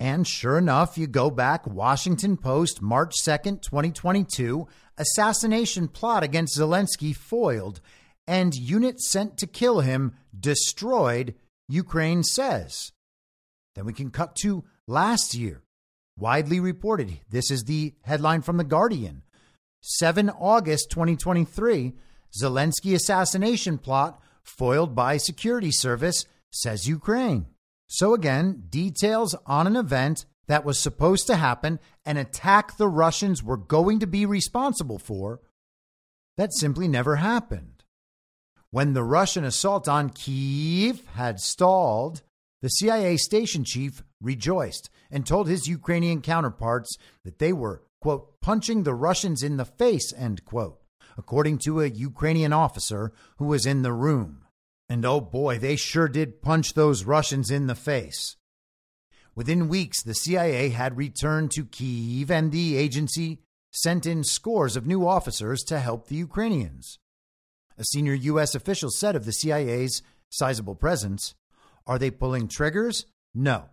And sure enough, you go back, Washington Post, March 2nd, 2022, assassination plot against Zelensky foiled, and unit sent to kill him destroyed, Ukraine says. Then we can cut to last year. Widely reported. This is the headline from The Guardian. 7 August 2023 Zelensky assassination plot foiled by security service, says Ukraine. So, again, details on an event that was supposed to happen, an attack the Russians were going to be responsible for, that simply never happened. When the Russian assault on Kiev had stalled, the CIA station chief rejoiced and told his Ukrainian counterparts that they were, quote, punching the Russians in the face, end quote, according to a Ukrainian officer who was in the room. And oh boy, they sure did punch those Russians in the face. Within weeks, the CIA had returned to Kiev, and the agency sent in scores of new officers to help the Ukrainians. A senior U.S. official said of the CIA's sizable presence Are they pulling triggers? No.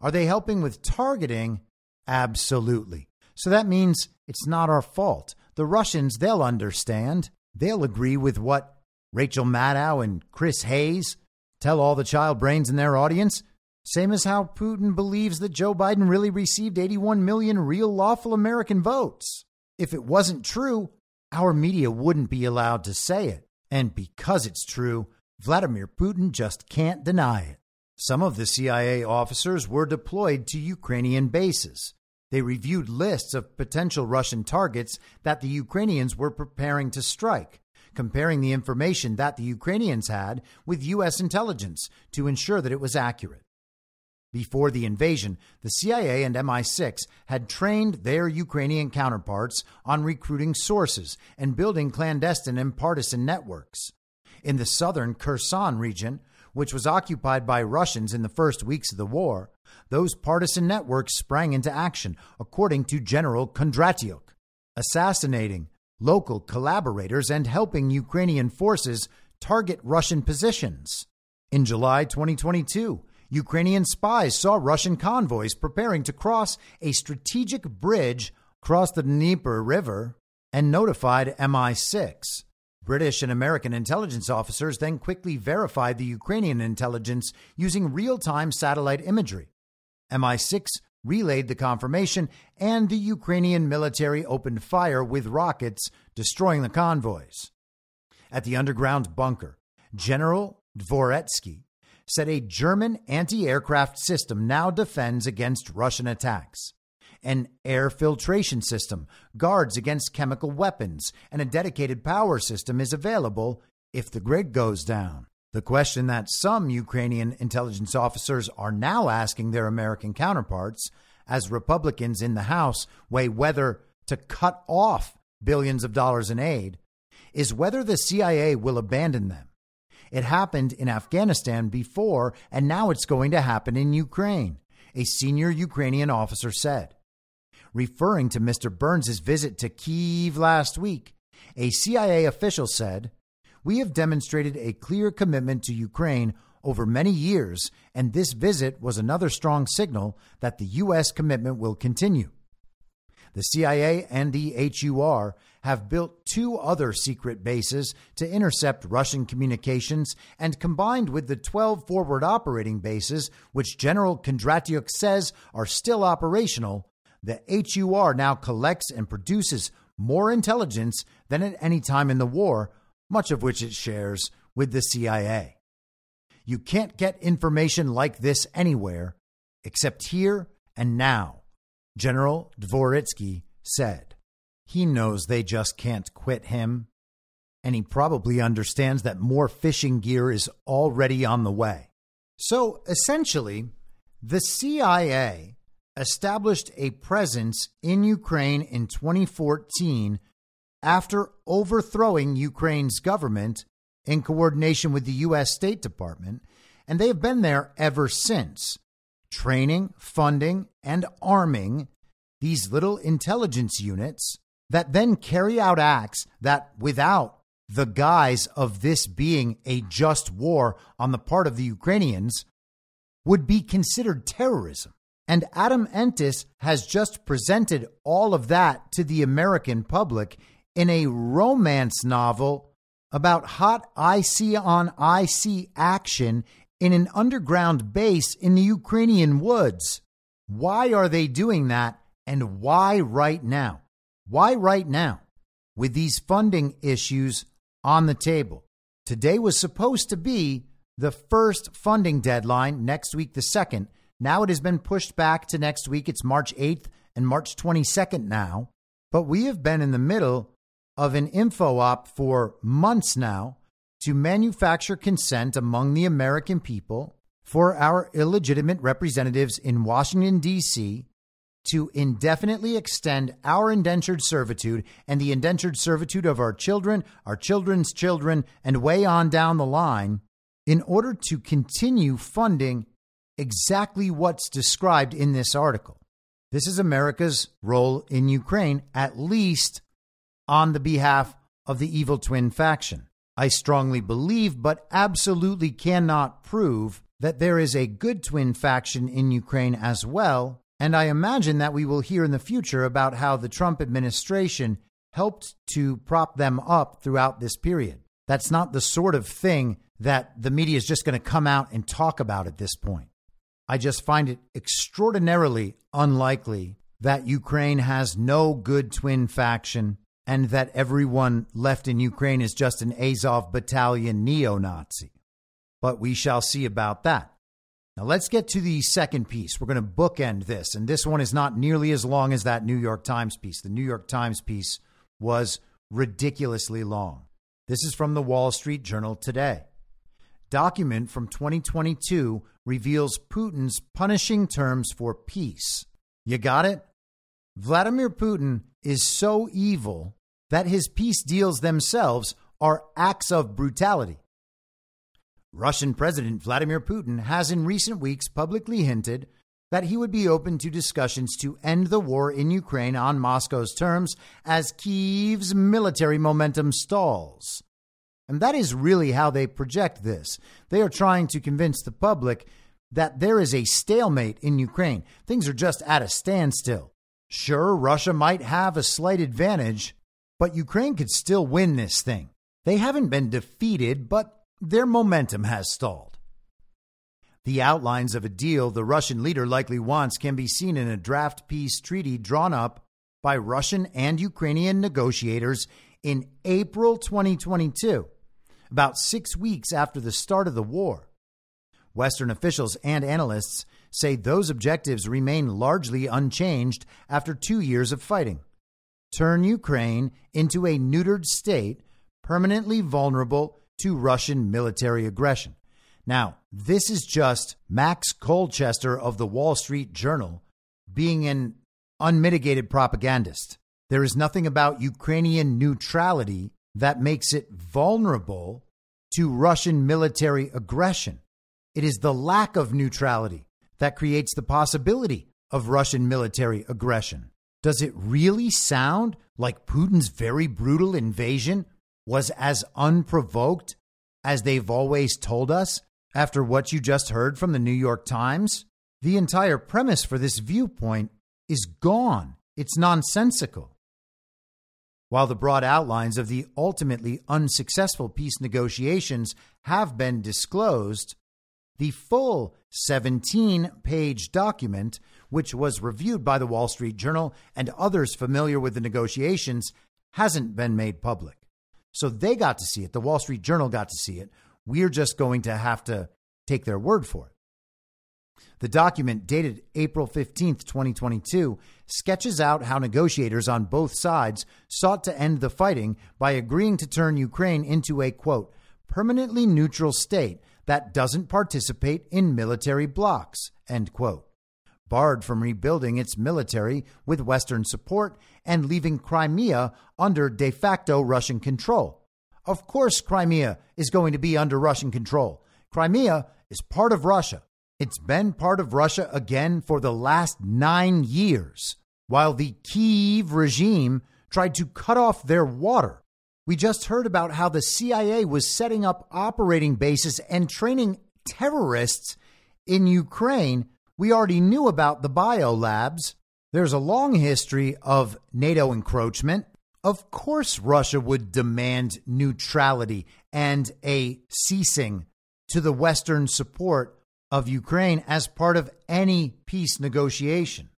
Are they helping with targeting? Absolutely. So that means it's not our fault. The Russians, they'll understand. They'll agree with what Rachel Maddow and Chris Hayes tell all the child brains in their audience. Same as how Putin believes that Joe Biden really received 81 million real lawful American votes. If it wasn't true, our media wouldn't be allowed to say it. And because it's true, Vladimir Putin just can't deny it. Some of the CIA officers were deployed to Ukrainian bases. They reviewed lists of potential Russian targets that the Ukrainians were preparing to strike, comparing the information that the Ukrainians had with U.S. intelligence to ensure that it was accurate. Before the invasion, the CIA and MI6 had trained their Ukrainian counterparts on recruiting sources and building clandestine and partisan networks. In the southern Kherson region, which was occupied by Russians in the first weeks of the war, those partisan networks sprang into action, according to General Kondratyuk, assassinating local collaborators and helping Ukrainian forces target Russian positions. In July 2022, Ukrainian spies saw Russian convoys preparing to cross a strategic bridge across the Dnieper River and notified MI6. British and American intelligence officers then quickly verified the Ukrainian intelligence using real time satellite imagery. MI6 relayed the confirmation, and the Ukrainian military opened fire with rockets, destroying the convoys. At the underground bunker, General Dvoretsky said a German anti aircraft system now defends against Russian attacks. An air filtration system guards against chemical weapons, and a dedicated power system is available if the grid goes down. The question that some Ukrainian intelligence officers are now asking their American counterparts, as Republicans in the House weigh whether to cut off billions of dollars in aid, is whether the CIA will abandon them it happened in Afghanistan before, and now it's going to happen in Ukraine, a senior Ukrainian officer said. Referring to Mr. Burns' visit to Kiev last week, a CIA official said, We have demonstrated a clear commitment to Ukraine over many years, and this visit was another strong signal that the U.S. commitment will continue. The CIA and the HUR have built two other secret bases to intercept Russian communications, and combined with the 12 forward operating bases, which General Kondratyuk says are still operational, the HUR now collects and produces more intelligence than at any time in the war, much of which it shares with the CIA. You can't get information like this anywhere except here and now. General Dvoretsky said. He knows they just can't quit him, and he probably understands that more fishing gear is already on the way. So essentially, the CIA established a presence in Ukraine in 2014 after overthrowing Ukraine's government in coordination with the U.S. State Department, and they have been there ever since training, funding, and arming these little intelligence units that then carry out acts that, without the guise of this being a just war on the part of the Ukrainians, would be considered terrorism. And Adam Entous has just presented all of that to the American public in a romance novel about hot IC on IC action in an underground base in the Ukrainian woods. Why are they doing that and why right now? Why right now? With these funding issues on the table. Today was supposed to be the first funding deadline, next week, the second. Now it has been pushed back to next week. It's March 8th and March 22nd now. But we have been in the middle of an info op for months now to manufacture consent among the American people for our illegitimate representatives in Washington, D.C. to indefinitely extend our indentured servitude and the indentured servitude of our children, our children's children, and way on down the line in order to continue funding exactly what's described in this article. This is America's role in Ukraine, at least on the behalf of the evil twin faction. I strongly believe, but absolutely cannot prove, that there is a good twin faction in Ukraine as well. And I imagine that we will hear in the future about how the Trump administration helped to prop them up throughout this period. That's not the sort of thing that the media is just going to come out and talk about at this point. I just find it extraordinarily unlikely that Ukraine has no good twin faction and that everyone left in Ukraine is just an Azov battalion neo Nazi. But we shall see about that. Now, let's get to the second piece. We're going to bookend this, and this one is not nearly as long as that New York Times piece. The New York Times piece was ridiculously long. This is from the Wall Street Journal today. Document from 2022 reveals Putin's punishing terms for peace. You got it? Vladimir Putin is so evil that his peace deals themselves are acts of brutality. Russian President Vladimir Putin has in recent weeks publicly hinted that he would be open to discussions to end the war in Ukraine on Moscow's terms as Kyiv's military momentum stalls. And that is really how they project this. They are trying to convince the public that there is a stalemate in Ukraine. Things are just at a standstill. Sure, Russia might have a slight advantage, but Ukraine could still win this thing. They haven't been defeated, but their momentum has stalled. The outlines of a deal the Russian leader likely wants can be seen in a draft peace treaty drawn up by Russian and Ukrainian negotiators in April 2022, about six weeks after the start of the war. Western officials and analysts say those objectives remain largely unchanged after two years of fighting. Turn Ukraine into a neutered state, permanently vulnerable to Russian military aggression. Now, this is just Max Colchester of the Wall Street Journal being an unmitigated propagandist. There is nothing about Ukrainian neutrality that makes it vulnerable to Russian military aggression. It is the lack of neutrality that creates the possibility of Russian military aggression. Does it really sound like Putin's very brutal invasion was as unprovoked as they've always told us after what you just heard from the New York Times? The entire premise for this viewpoint is gone. It's nonsensical. While the broad outlines of the ultimately unsuccessful peace negotiations have been disclosed, the full 17 page document, which was reviewed by the Wall Street Journal and others familiar with the negotiations, hasn't been made public. So they got to see it. The Wall Street Journal got to see it. We're just going to have to take their word for it. The document, dated April 15th, 2022, sketches out how negotiators on both sides sought to end the fighting by agreeing to turn Ukraine into a, quote, permanently neutral state that doesn't participate in military blocs, end quote. Barred from rebuilding its military with Western support and leaving Crimea under de facto Russian control. Of course, Crimea is going to be under Russian control. Crimea is part of Russia. It's been part of Russia again for the last nine years, while the Kiev regime tried to cut off their water we just heard about how the CIA was setting up operating bases and training terrorists in Ukraine. We already knew about the bio labs. There's a long history of NATO encroachment. Of course, Russia would demand neutrality and a ceasing to the Western support of Ukraine as part of any peace negotiation.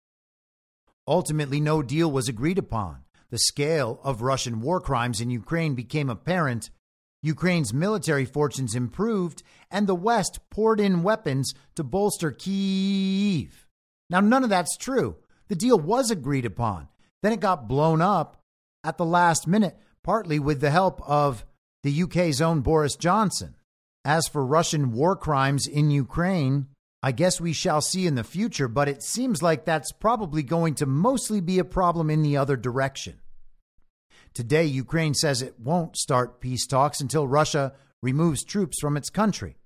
Ultimately, no deal was agreed upon the scale of Russian war crimes in Ukraine became apparent, Ukraine's military fortunes improved, and the West poured in weapons to bolster Kyiv. Now, none of that's true. The deal was agreed upon. Then it got blown up at the last minute, partly with the help of the UK's own Boris Johnson. As for Russian war crimes in Ukraine, I guess we shall see in the future, but it seems like that's probably going to mostly be a problem in the other direction. Today, Ukraine says it won't start peace talks until Russia removes troops from its country.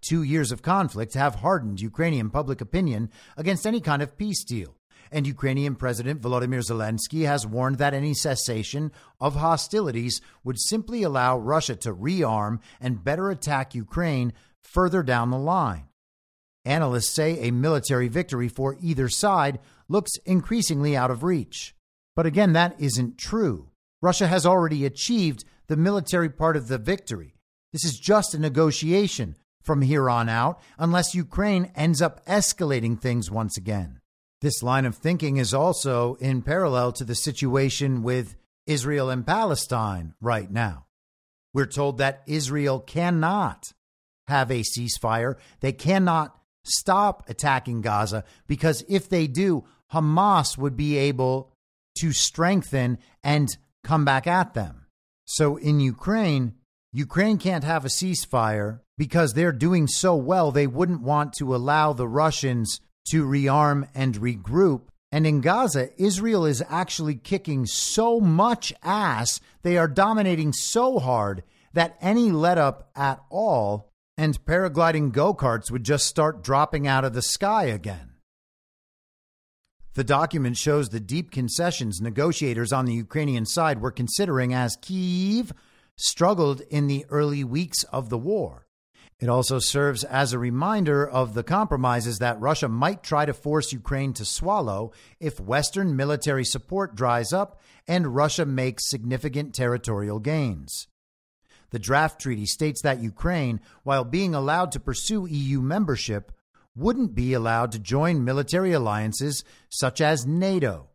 two years of conflict have hardened Ukrainian public opinion against any kind of peace deal. And Ukrainian President Volodymyr Zelensky has warned that any cessation of hostilities would simply allow Russia to rearm and better attack Ukraine further down the line. Analysts say a military victory for either side looks increasingly out of reach. But again, that isn't true. Russia has already achieved the military part of the victory. This is just a negotiation from here on out, unless Ukraine ends up escalating things once again. This line of thinking is also in parallel to the situation with Israel and Palestine right now. We're told that Israel cannot have a ceasefire. They cannot stop attacking Gaza because if they do, Hamas would be able to strengthen and come back at them. So in Ukraine, Ukraine can't have a ceasefire because they're doing so well, they wouldn't want to allow the Russians to rearm and regroup. And in Gaza, Israel is actually kicking so much ass, they are dominating so hard that any let up at all and paragliding go karts would just start dropping out of the sky again. The document shows the deep concessions negotiators on the Ukrainian side were considering as Kyiv struggled in the early weeks of the war. It also serves as a reminder of the compromises that Russia might try to force Ukraine to swallow if Western military support dries up and Russia makes significant territorial gains. The draft treaty states that Ukraine, while being allowed to pursue EU membership, wouldn't be allowed to join military alliances such as NATO.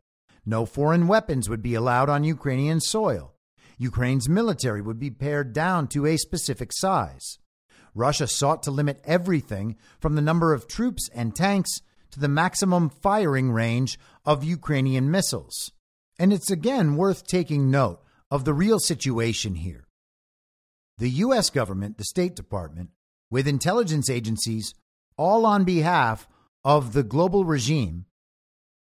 No foreign weapons would be allowed on Ukrainian soil. Ukraine's military would be pared down to a specific size. Russia sought to limit everything from the number of troops and tanks to the maximum firing range of Ukrainian missiles. And it's again worth taking note of the real situation here. The U.S. government, the State Department, with intelligence agencies all on behalf of the global regime,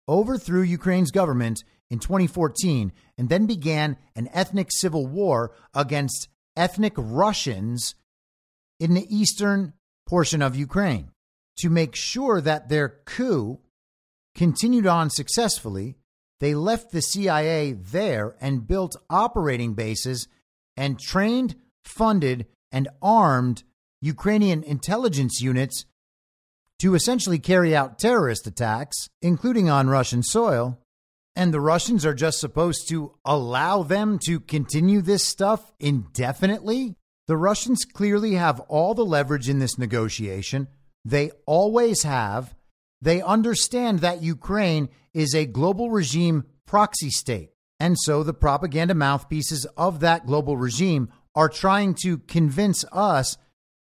overthrew Ukraine's government in 2014 and then began an ethnic civil war against ethnic Russians in the eastern portion of Ukraine. To make sure that their coup continued on successfully, they left the CIA there and built operating bases and trained, funded, and armed Ukrainian intelligence units to essentially carry out terrorist attacks, including on Russian soil. And the Russians are just supposed to allow them to continue this stuff indefinitely? The Russians clearly have all the leverage in this negotiation. They always have. They understand that Ukraine is a global regime proxy state. And so the propaganda mouthpieces of that global regime are trying to convince us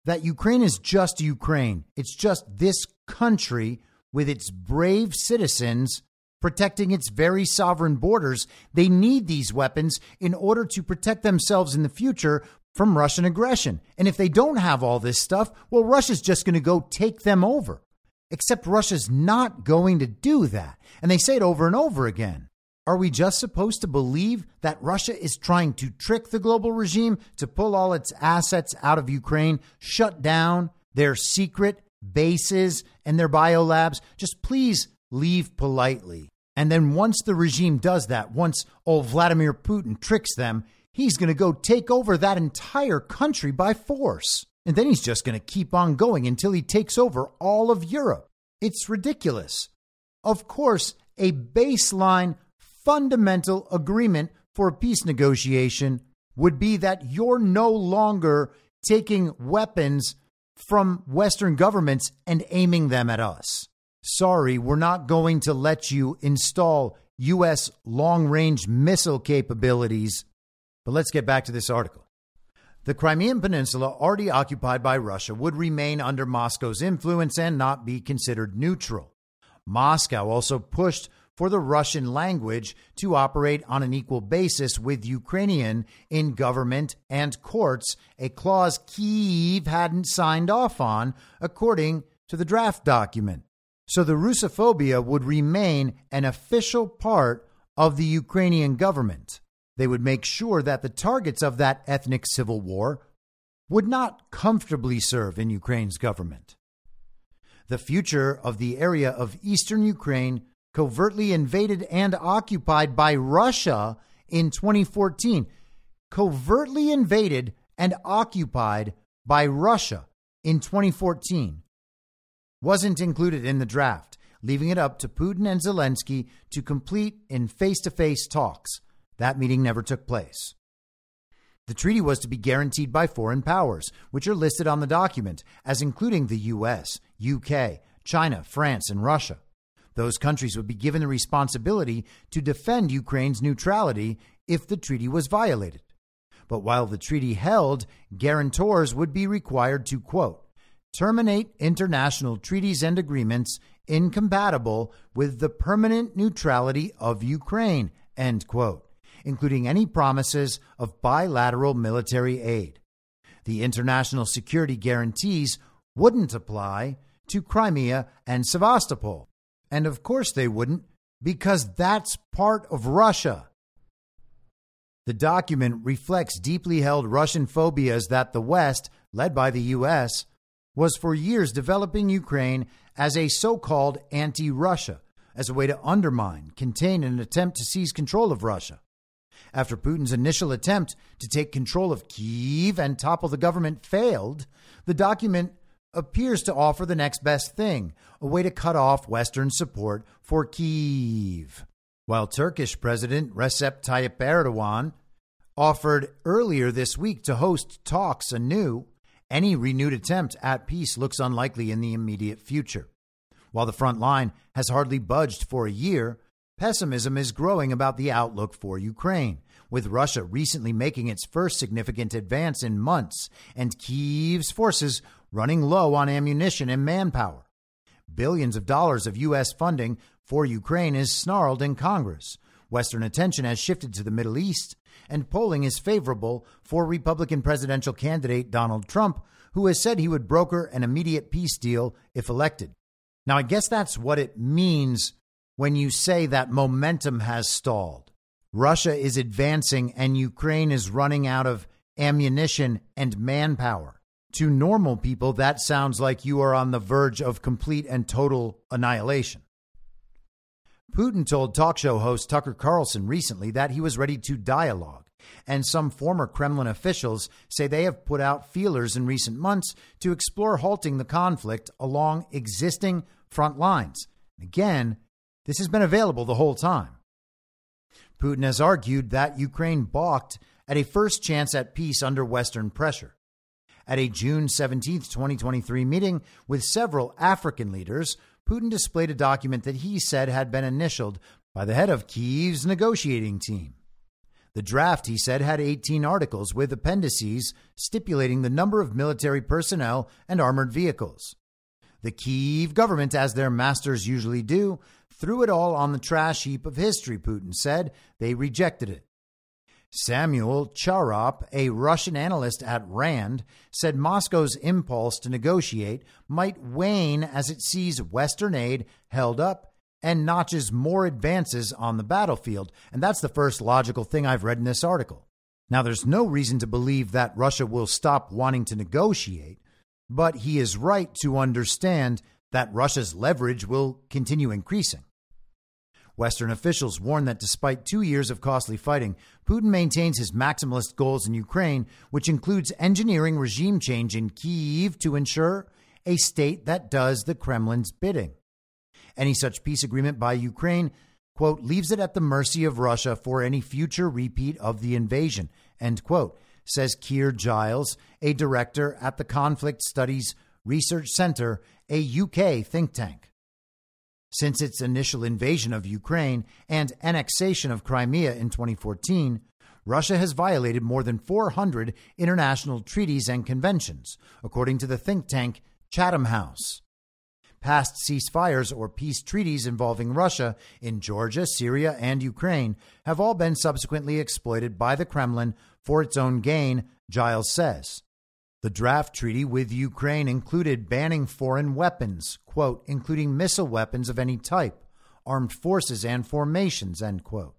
that Ukraine is just Ukraine. It's just this country with its brave citizens protecting its very sovereign borders. They need these weapons in order to protect themselves in the future from Russian aggression. And if they don't have all this stuff, well, Russia's just going to go take them over. Except Russia's not going to do that. And they say it over and over again. Are we just supposed to believe that Russia is trying to trick the global regime to pull all its assets out of Ukraine, shut down their secret bases and their biolabs? Just please leave politely. And then once the regime does that, once old Vladimir Putin tricks them, he's going to go take over that entire country by force. And then he's just going to keep on going until he takes over all of Europe. It's ridiculous. Of course, a baseline fundamental agreement for a peace negotiation would be that you're no longer taking weapons from Western governments and aiming them at us. Sorry, we're not going to let you install U.S. long range missile capabilities. But let's get back to this article. The Crimean Peninsula, already occupied by Russia, would remain under Moscow's influence and not be considered neutral. Moscow also pushed for the Russian language to operate on an equal basis with Ukrainian in government and courts, a clause Kyiv hadn't signed off on, according to the draft document. So the Russophobia would remain an official part of the Ukrainian government. They would make sure that the targets of that ethnic civil war would not comfortably serve in Ukraine's government. The future of the area of eastern Ukraine, covertly invaded and occupied by Russia in 2014, covertly invaded and occupied by Russia in 2014, wasn't included in the draft, leaving it up to Putin and Zelensky to complete in face to face talks. That meeting never took place. The treaty was to be guaranteed by foreign powers, which are listed on the document as including the US, UK, China, France, and Russia. Those countries would be given the responsibility to defend Ukraine's neutrality if the treaty was violated. But while the treaty held, guarantors would be required to, quote, terminate international treaties and agreements incompatible with the permanent neutrality of Ukraine, end quote including any promises of bilateral military aid. The international security guarantees wouldn't apply to Crimea and Sevastopol. And of course they wouldn't, because that's part of Russia. The document reflects deeply held Russian phobias that the West, led by the U.S., was for years developing Ukraine as a so called anti Russia, as a way to undermine, contain, and attempt to seize control of Russia after Putin's initial attempt to take control of Kiev and topple the government failed, the document appears to offer the next best thing a way to cut off Western support for Kiev. While Turkish President Recep Tayyip Erdogan offered earlier this week to host talks anew, any renewed attempt at peace looks unlikely in the immediate future. While the front line has hardly budged for a year, Pessimism is growing about the outlook for Ukraine, with Russia recently making its first significant advance in months and Kyiv's forces running low on ammunition and manpower. Billions of dollars of U.S. funding for Ukraine is snarled in Congress. Western attention has shifted to the Middle East, and polling is favorable for Republican presidential candidate Donald Trump, who has said he would broker an immediate peace deal if elected. Now, I guess that's what it means when you say that momentum has stalled. Russia is advancing and Ukraine is running out of ammunition and manpower. To normal people, that sounds like you are on the verge of complete and total annihilation. Putin told talk show host Tucker Carlson recently that he was ready to dialogue, and some former Kremlin officials say they have put out feelers in recent months to explore halting the conflict along existing front lines. Again, this has been available the whole time. Putin has argued that Ukraine balked at a first chance at peace under Western pressure. At a June 17, 2023 meeting with several African leaders, Putin displayed a document that he said had been initialed by the head of Kyiv's negotiating team. The draft, he said, had 18 articles with appendices stipulating the number of military personnel and armored vehicles. The Kiev government, as their masters usually do, threw it all on the trash heap of history, Putin said. They rejected it. Samuel Charap, a Russian analyst at RAND, said Moscow's impulse to negotiate might wane as it sees Western aid held up and notches more advances on the battlefield. And that's the first logical thing I've read in this article. Now, there's no reason to believe that Russia will stop wanting to negotiate, but he is right to understand that Russia's leverage will continue increasing. Western officials warn that despite two years of costly fighting, Putin maintains his maximalist goals in Ukraine, which includes engineering regime change in Kyiv to ensure a state that does the Kremlin's bidding. Any such peace agreement by Ukraine, quote, leaves it at the mercy of Russia for any future repeat of the invasion, end quote, says Keir Giles, a director at the Conflict Studies Research Center, a UK think tank. Since its initial invasion of Ukraine and annexation of Crimea in 2014, Russia has violated more than 400 international treaties and conventions, according to the think tank Chatham House. Past ceasefires or peace treaties involving Russia in Georgia, Syria, and Ukraine have all been subsequently exploited by the Kremlin for its own gain, Giles says. The draft treaty with Ukraine included banning foreign weapons, quote, including missile weapons of any type, armed forces and formations, end quote.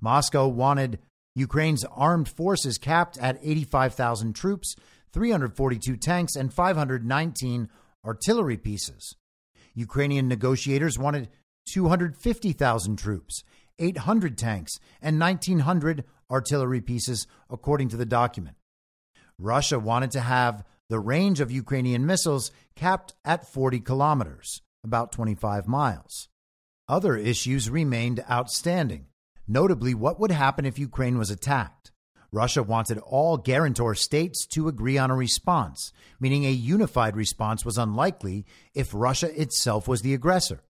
Moscow wanted Ukraine's armed forces capped at 85,000 troops, 342 tanks, and 519 artillery pieces. Ukrainian negotiators wanted 250,000 troops, 800 tanks, and 1,900 artillery pieces, according to the document. Russia wanted to have the range of Ukrainian missiles capped at 40 kilometers, about 25 miles. Other issues remained outstanding, notably what would happen if Ukraine was attacked. Russia wanted all guarantor states to agree on a response, meaning a unified response was unlikely if Russia itself was the aggressor.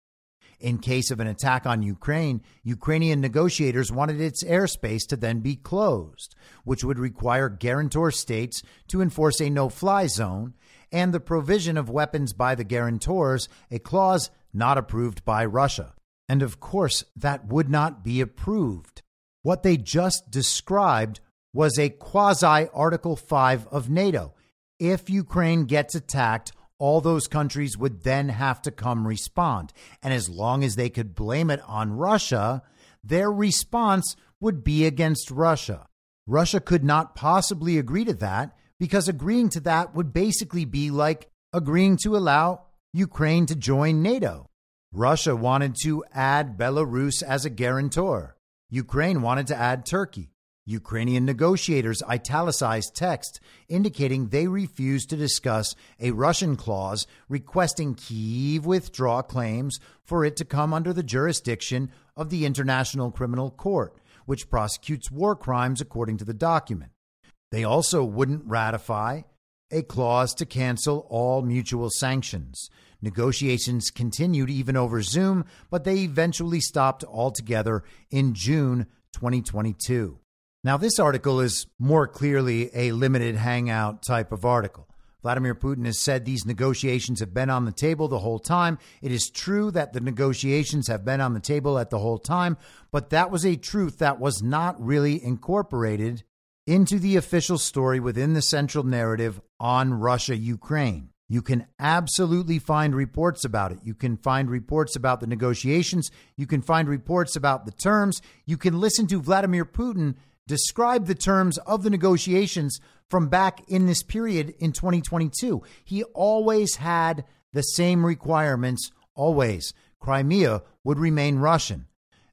In case of an attack on Ukraine, Ukrainian negotiators wanted its airspace to then be closed, which would require guarantor states to enforce a no fly zone and the provision of weapons by the guarantors, a clause not approved by Russia. And of course, that would not be approved. What they just described was a quasi Article 5 of NATO. If Ukraine gets attacked, all those countries would then have to come respond. And as long as they could blame it on Russia, their response would be against Russia. Russia could not possibly agree to that because agreeing to that would basically be like agreeing to allow Ukraine to join NATO. Russia wanted to add Belarus as a guarantor. Ukraine wanted to add Turkey. Ukrainian negotiators italicized text indicating they refused to discuss a Russian clause requesting Kyiv withdraw claims for it to come under the jurisdiction of the International Criminal Court, which prosecutes war crimes according to the document. They also wouldn't ratify a clause to cancel all mutual sanctions. Negotiations continued even over Zoom, but they eventually stopped altogether in June 2022. Now, this article is more clearly a limited hangout type of article. Vladimir Putin has said these negotiations have been on the table the whole time. It is true that the negotiations have been on the table at the whole time, but that was a truth that was not really incorporated into the official story within the central narrative on Russia Ukraine. You can absolutely find reports about it. You can find reports about the negotiations. You can find reports about the terms. You can listen to Vladimir Putin describe the terms of the negotiations from back in this period in 2022. He always had the same requirements, always. Crimea would remain Russian.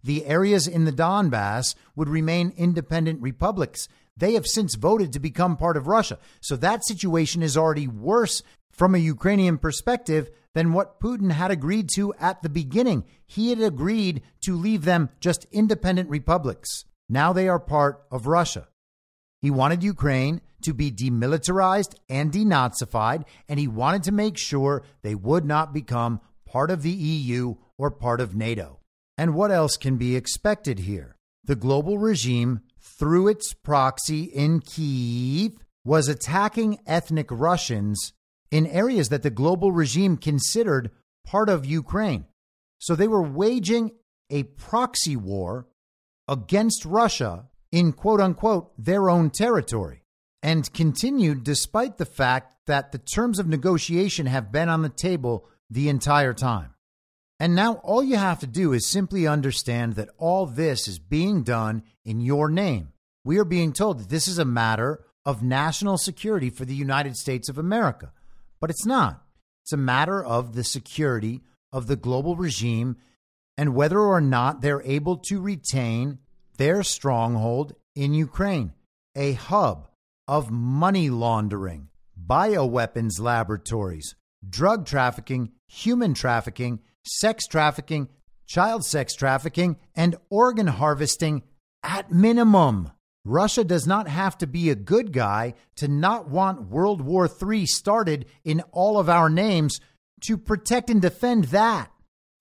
The areas in the Donbass would remain independent republics. They have since voted to become part of Russia. So that situation is already worse from a Ukrainian perspective than what Putin had agreed to at the beginning. He had agreed to leave them just independent republics. Now they are part of Russia. He wanted Ukraine to be demilitarized and denazified, and he wanted to make sure they would not become part of the EU or part of NATO. And what else can be expected here? The global regime, through its proxy in Kiev, was attacking ethnic Russians in areas that the global regime considered part of Ukraine. So they were waging a proxy war against Russia in quote unquote their own territory and continued despite the fact that the terms of negotiation have been on the table the entire time. And now all you have to do is simply understand that all this is being done in your name. We are being told that this is a matter of national security for the United States of America, but it's not. It's a matter of the security of the global regime and whether or not they're able to retain their stronghold in Ukraine, a hub of money laundering, bioweapons laboratories, drug trafficking, human trafficking, sex trafficking, child sex trafficking, and organ harvesting at minimum. Russia does not have to be a good guy to not want World War III started in all of our names to protect and defend that.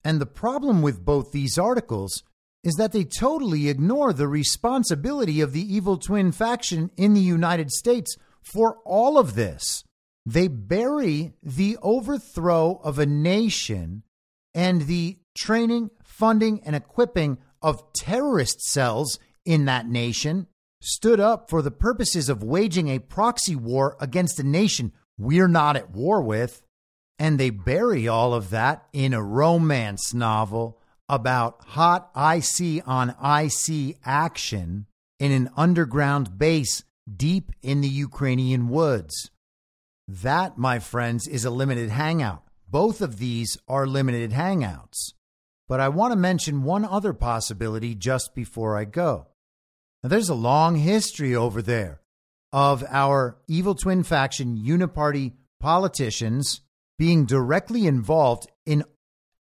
And the problem with both these articles is that they totally ignore the responsibility of the evil twin faction in the United States for all of this. They bury the overthrow of a nation and the training, funding, and equipping of terrorist cells in that nation stood up for the purposes of waging a proxy war against a nation we're not at war with. And they bury all of that in a romance novel about hot IC on IC action in an underground base deep in the Ukrainian woods. That, my friends, is a limited hangout. Both of these are limited hangouts. But I want to mention one other possibility just before I go. Now, there's a long history over there of our evil twin faction uniparty politicians being directly involved in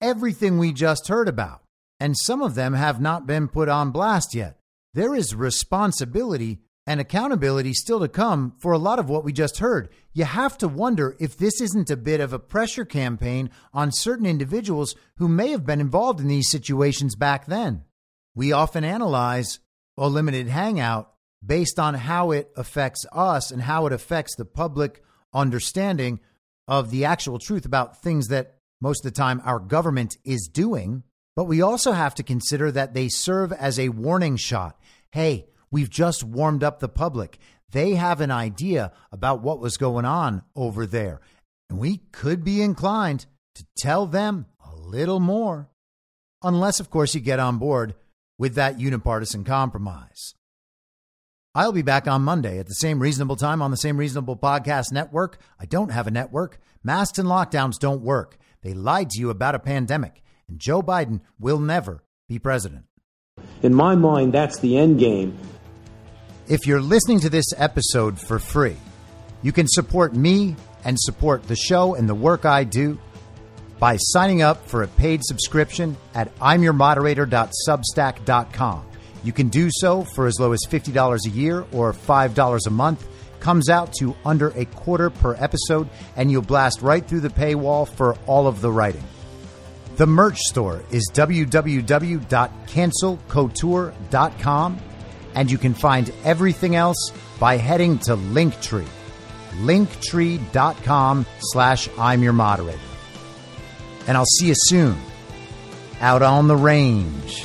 everything we just heard about. And some of them have not been put on blast yet. There is responsibility and accountability still to come for a lot of what we just heard. You have to wonder if this isn't a bit of a pressure campaign on certain individuals who may have been involved in these situations back then. We often analyze a limited hangout based on how it affects us and how it affects the public understanding of the actual truth about things that most of the time our government is doing. But we also have to consider that they serve as a warning shot. Hey, we've just warmed up the public. They have an idea about what was going on over there. And we could be inclined to tell them a little more. Unless, of course, you get on board with that unipartisan compromise. I'll be back on Monday at the same reasonable time on the same reasonable podcast network. I don't have a network. Masks and lockdowns don't work. They lied to you about a pandemic, and Joe Biden will never be president. In my mind, that's the end game. If you're listening to this episode for free, you can support me and support the show and the work I do by signing up for a paid subscription at imyourmoderator.substack.com. You can do so for as low as $50 a year or $5 a month. Comes out to under a quarter per episode, and you'll blast right through the paywall for all of the writing. The merch store is www.cancelcouture.com, and you can find everything else by heading to Linktree, linktree.com slash I'm your moderator. And I'll see you soon out on the range.